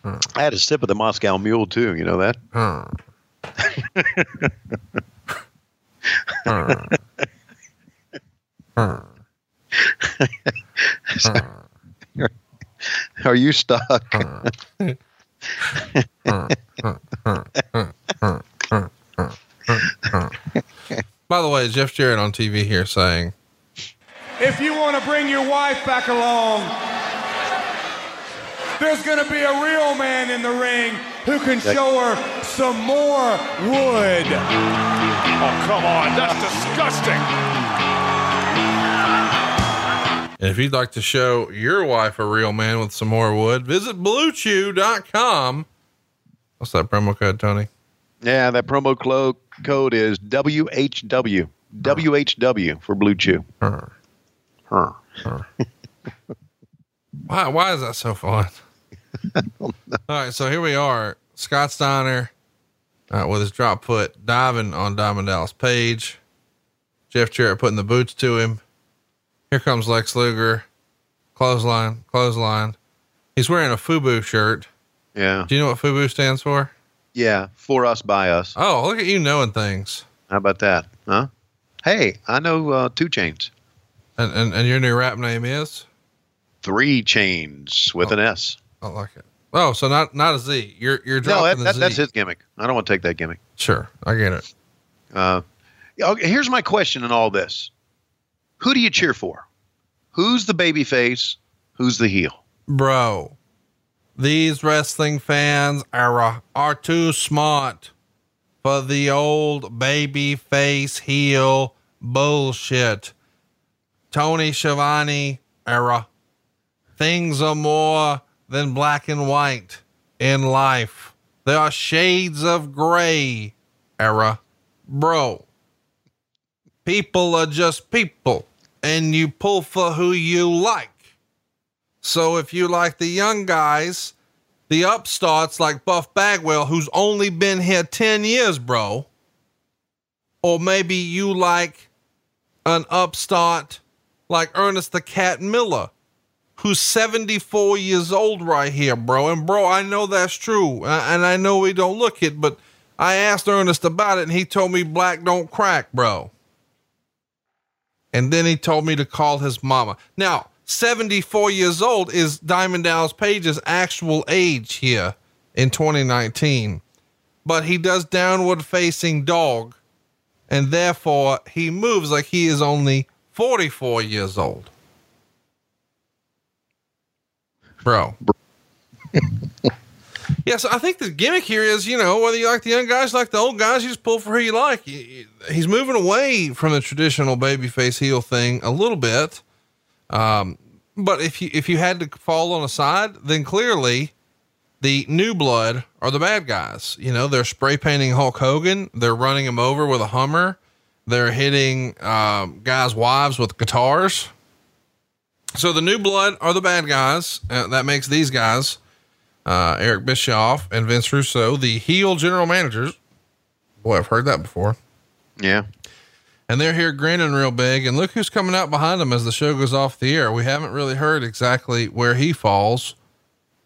I had a sip of the Moscow Mule too. You know that? Are you stuck? By the way, Jeff Jarrett on TV here saying, If you want to bring your wife back along, there's going to be a real man in the ring who can show her some more wood. Oh, come on. That's disgusting. and if you'd like to show your wife a real man with some more wood, visit bluechew.com. What's that promo code, Tony? Yeah, that promo clo- code is WHW. WHW for Blue Chew. Huh. Huh. Why, why is that so fun? All right, so here we are. Scott Steiner uh, with his drop foot diving on Diamond Dallas Page. Jeff Jarrett putting the boots to him. Here comes Lex Luger. Clothesline, clothesline. He's wearing a FUBU shirt. Yeah. Do you know what FUBU stands for? Yeah. For us, by us. Oh, look at you knowing things. How about that? Huh? Hey, I know uh, two chains. And, and, and your new rap name is? Three chains with an S. I like it. Oh, so not, not a Z. You're, you're No, dropping that, the that, Z. that's his gimmick. I don't want to take that gimmick. Sure. I get it. Uh, here's my question in all this: Who do you cheer for? Who's the baby face? Who's the heel? Bro, these wrestling fans are, are too smart for the old baby face heel bullshit. Tony Schiavone era. Things are more than black and white in life. There are shades of gray era. Bro, people are just people and you pull for who you like. So if you like the young guys, the upstarts like Buff Bagwell, who's only been here 10 years, bro, or maybe you like an upstart like Ernest the Cat Miller, who's 74 years old right here, bro. And bro, I know that's true. And I know we don't look it, but I asked Ernest about it and he told me black don't crack, bro. And then he told me to call his mama. Now, 74 years old is Diamond Dallas Page's actual age here in 2019. But he does downward facing dog. And therefore, he moves like he is only 44 years old. Bro. yeah, so I think the gimmick here is, you know, whether you like the young guys, like the old guys, you just pull for who you like. He's moving away from the traditional babyface heel thing a little bit. Um, but if you if you had to fall on a side, then clearly the new blood are the bad guys. You know, they're spray painting Hulk Hogan, they're running him over with a Hummer, they're hitting um, guys' wives with guitars. So the new blood are the bad guys. Uh, that makes these guys, uh, Eric Bischoff and Vince Russo, the heel general managers. Boy, I've heard that before. Yeah. And they're here grinning real big. And look who's coming out behind them as the show goes off the air. We haven't really heard exactly where he falls.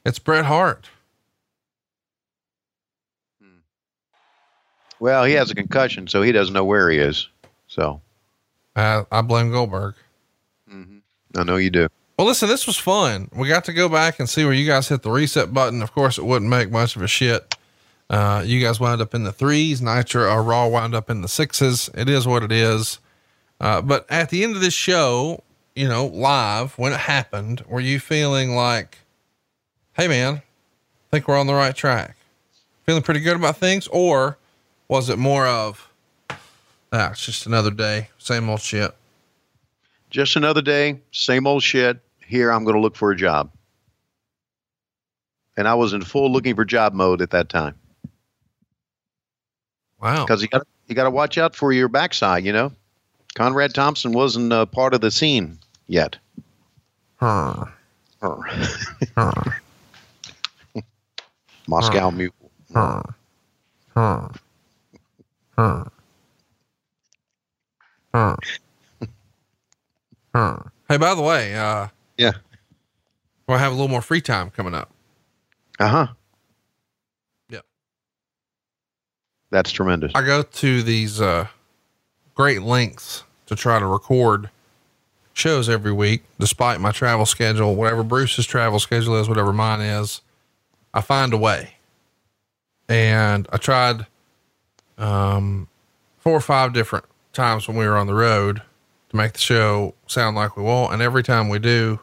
It's Bret Hart. Well, he has a concussion, so he doesn't know where he is. So I, I blame Goldberg. I know you do. Well, listen, this was fun. We got to go back and see where you guys hit the reset button. Of course, it wouldn't make much of a shit. Uh, you guys wound up in the threes. Nitro or Raw wound up in the sixes. It is what it is. Uh, but at the end of this show, you know, live when it happened, were you feeling like, Hey man, I think we're on the right track. Feeling pretty good about things? Or was it more of, ah, it's just another day, same old shit. Just another day, same old shit. Here, I'm going to look for a job. and I was in full looking for job mode at that time. Wow. Because you got you got to watch out for your backside. You know, Conrad Thompson wasn't uh, part of the scene yet. Huh. Huh. Moscow Huh. Mule. Huh. Huh. Huh. Huh. Huh. Hey, by the way, uh, Yeah. we'll have a little more free time coming up. Uh huh. Yep. That's tremendous. I go to these uh, great lengths to try to record shows every week, despite my travel schedule, whatever Bruce's travel schedule is, whatever mine is. I find a way. And I tried um, four or five different times when we were on the road to make the show sound like we want. And every time we do,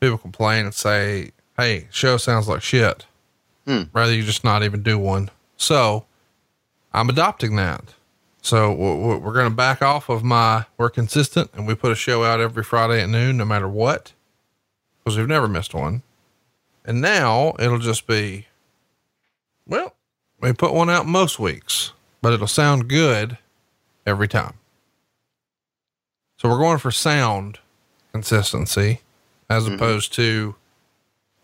people complain and say, Hey, show sounds like shit. Hmm. Rather you just not even do one. So I'm adopting that. So we're going to back off of my, we're consistent and we put a show out every Friday at noon, no matter what, because we've never missed one. And now it'll just be, well, we put one out most weeks, but it'll sound good every time. So we're going for sound consistency as opposed to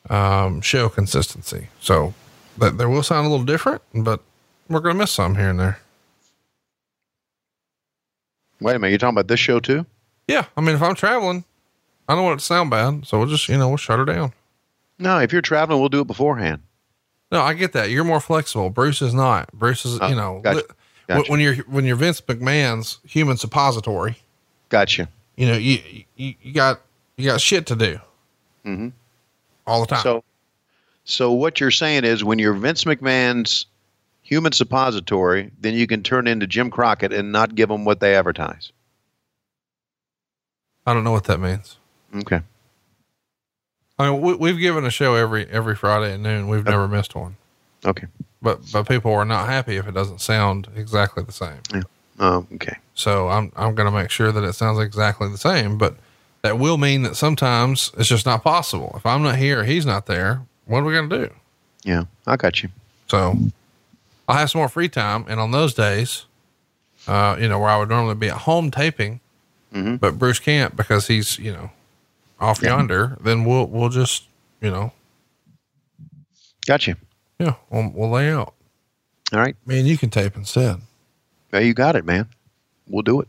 um, show consistency. So that there will sound a little different, but we're going to miss some here and there. Wait a minute, you're talking about this show too? Yeah. I mean, if I'm traveling, I don't want it to sound bad. So we'll just, you know, we'll shut her down. No, if you're traveling, we'll do it beforehand. No, I get that. You're more flexible. Bruce is not. Bruce is, Oh, you know, gotcha. li- Gotcha. when you're, when you're Vince McMahon's human suppository, Gotcha. you know, you, you, you got, you got shit to do Mm-hmm. all the time. So, so what you're saying is when you're Vince McMahon's human suppository, then you can turn into Jim Crockett and not give them what they advertise. I don't know what that means. Okay. I mean, we, we've given a show every, every Friday at noon. We've never missed one. Okay. But, but people are not happy if it doesn't sound exactly the same. Oh, okay. So I'm I'm going to make sure that it sounds exactly the same, but that will mean that sometimes it's just not possible. If I'm not here, he's not there. What are we going to do? Yeah, I got you. So I'll have some more free time, and on those days, uh, you know, where I would normally be at home taping, Mm-hmm. but Bruce can't because he's you know off Yeah. yonder. Then we'll we'll just you know Got you. Yeah we'll, we'll lay out. All right. Man, you can tape instead. Yeah, you got it, man. We'll do it.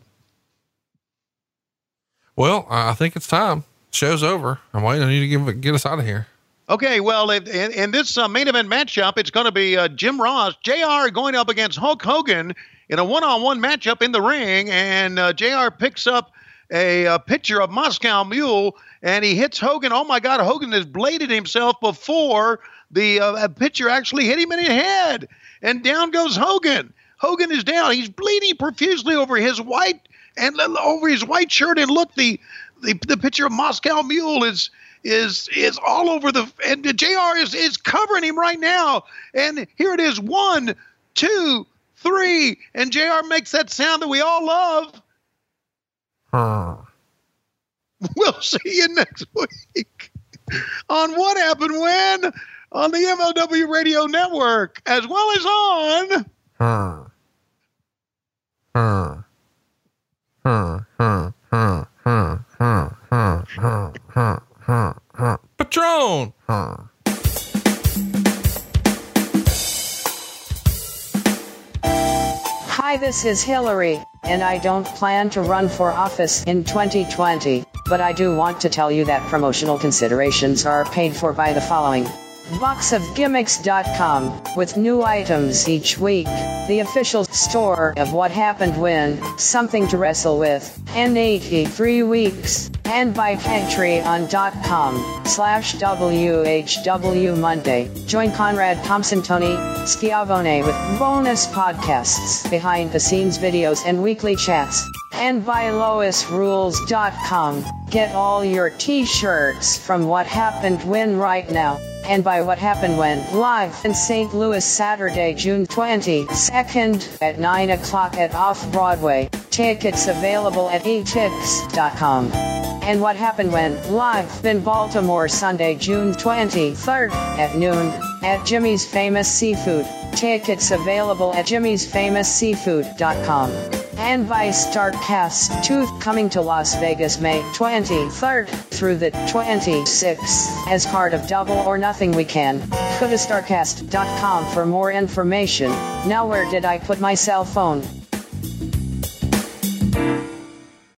Well, I I think it's time. Show's over. I'm waiting on you to give get us out of here. Okay, well, in, in, in this uh, main event matchup, it's going to be uh, Jim Ross, JR going up against Hulk Hogan in a one on one matchup in the ring. And uh, JR picks up a, uh picture of Moscow Mule and he hits Hogan. Oh my God, Hogan has bladed himself before the uh, picture actually hit him in the head. And down goes Hogan. Hogan is down. He's bleeding profusely over his white and over his white shirt. And look, the the, the picture of Moscow Mule is is is all over the and the JR is is covering him right now. And here it is, one, two, three, and JR makes that sound that we all love. We'll see you next week on What Happened When on the MLW Radio Network, as well as on Huh. Huh. Huh. Huh. Huh. Huh. Huh. Huh. Huh. Huh. Huh. Huh. Patreon. Huh. Hi, this is Hillary, and I don't plan to run for office in 2020, but I do want to tell you that promotional considerations are paid for by the following. Boxofgimmicks.com, with new items each week, the official store of What Happened When, Something to Wrestle With, and 83 Weeks, and by Patreon.com, slash WHW Monday. Join Conrad Thompson Tony Schiavone with bonus podcasts, behind the scenes videos, and weekly chats. And by LoisRules.com, get all your t shirts from What Happened When right now. And by What Happened When, live in St. Louis Saturday, June 22nd at 9 o'clock at Off Broadway. Tickets available at etix.com. And What Happened When, live in Baltimore Sunday, June 23rd at noon at Jimmy's Famous Seafood. Tickets available at jimmy'sfamousseafood.com. And by Starrcast 2 coming to Las Vegas May 23rd through the 26th as part of Double or Nothing Weekend. Go to starrcast.com for more information. Now where did I put my cell phone?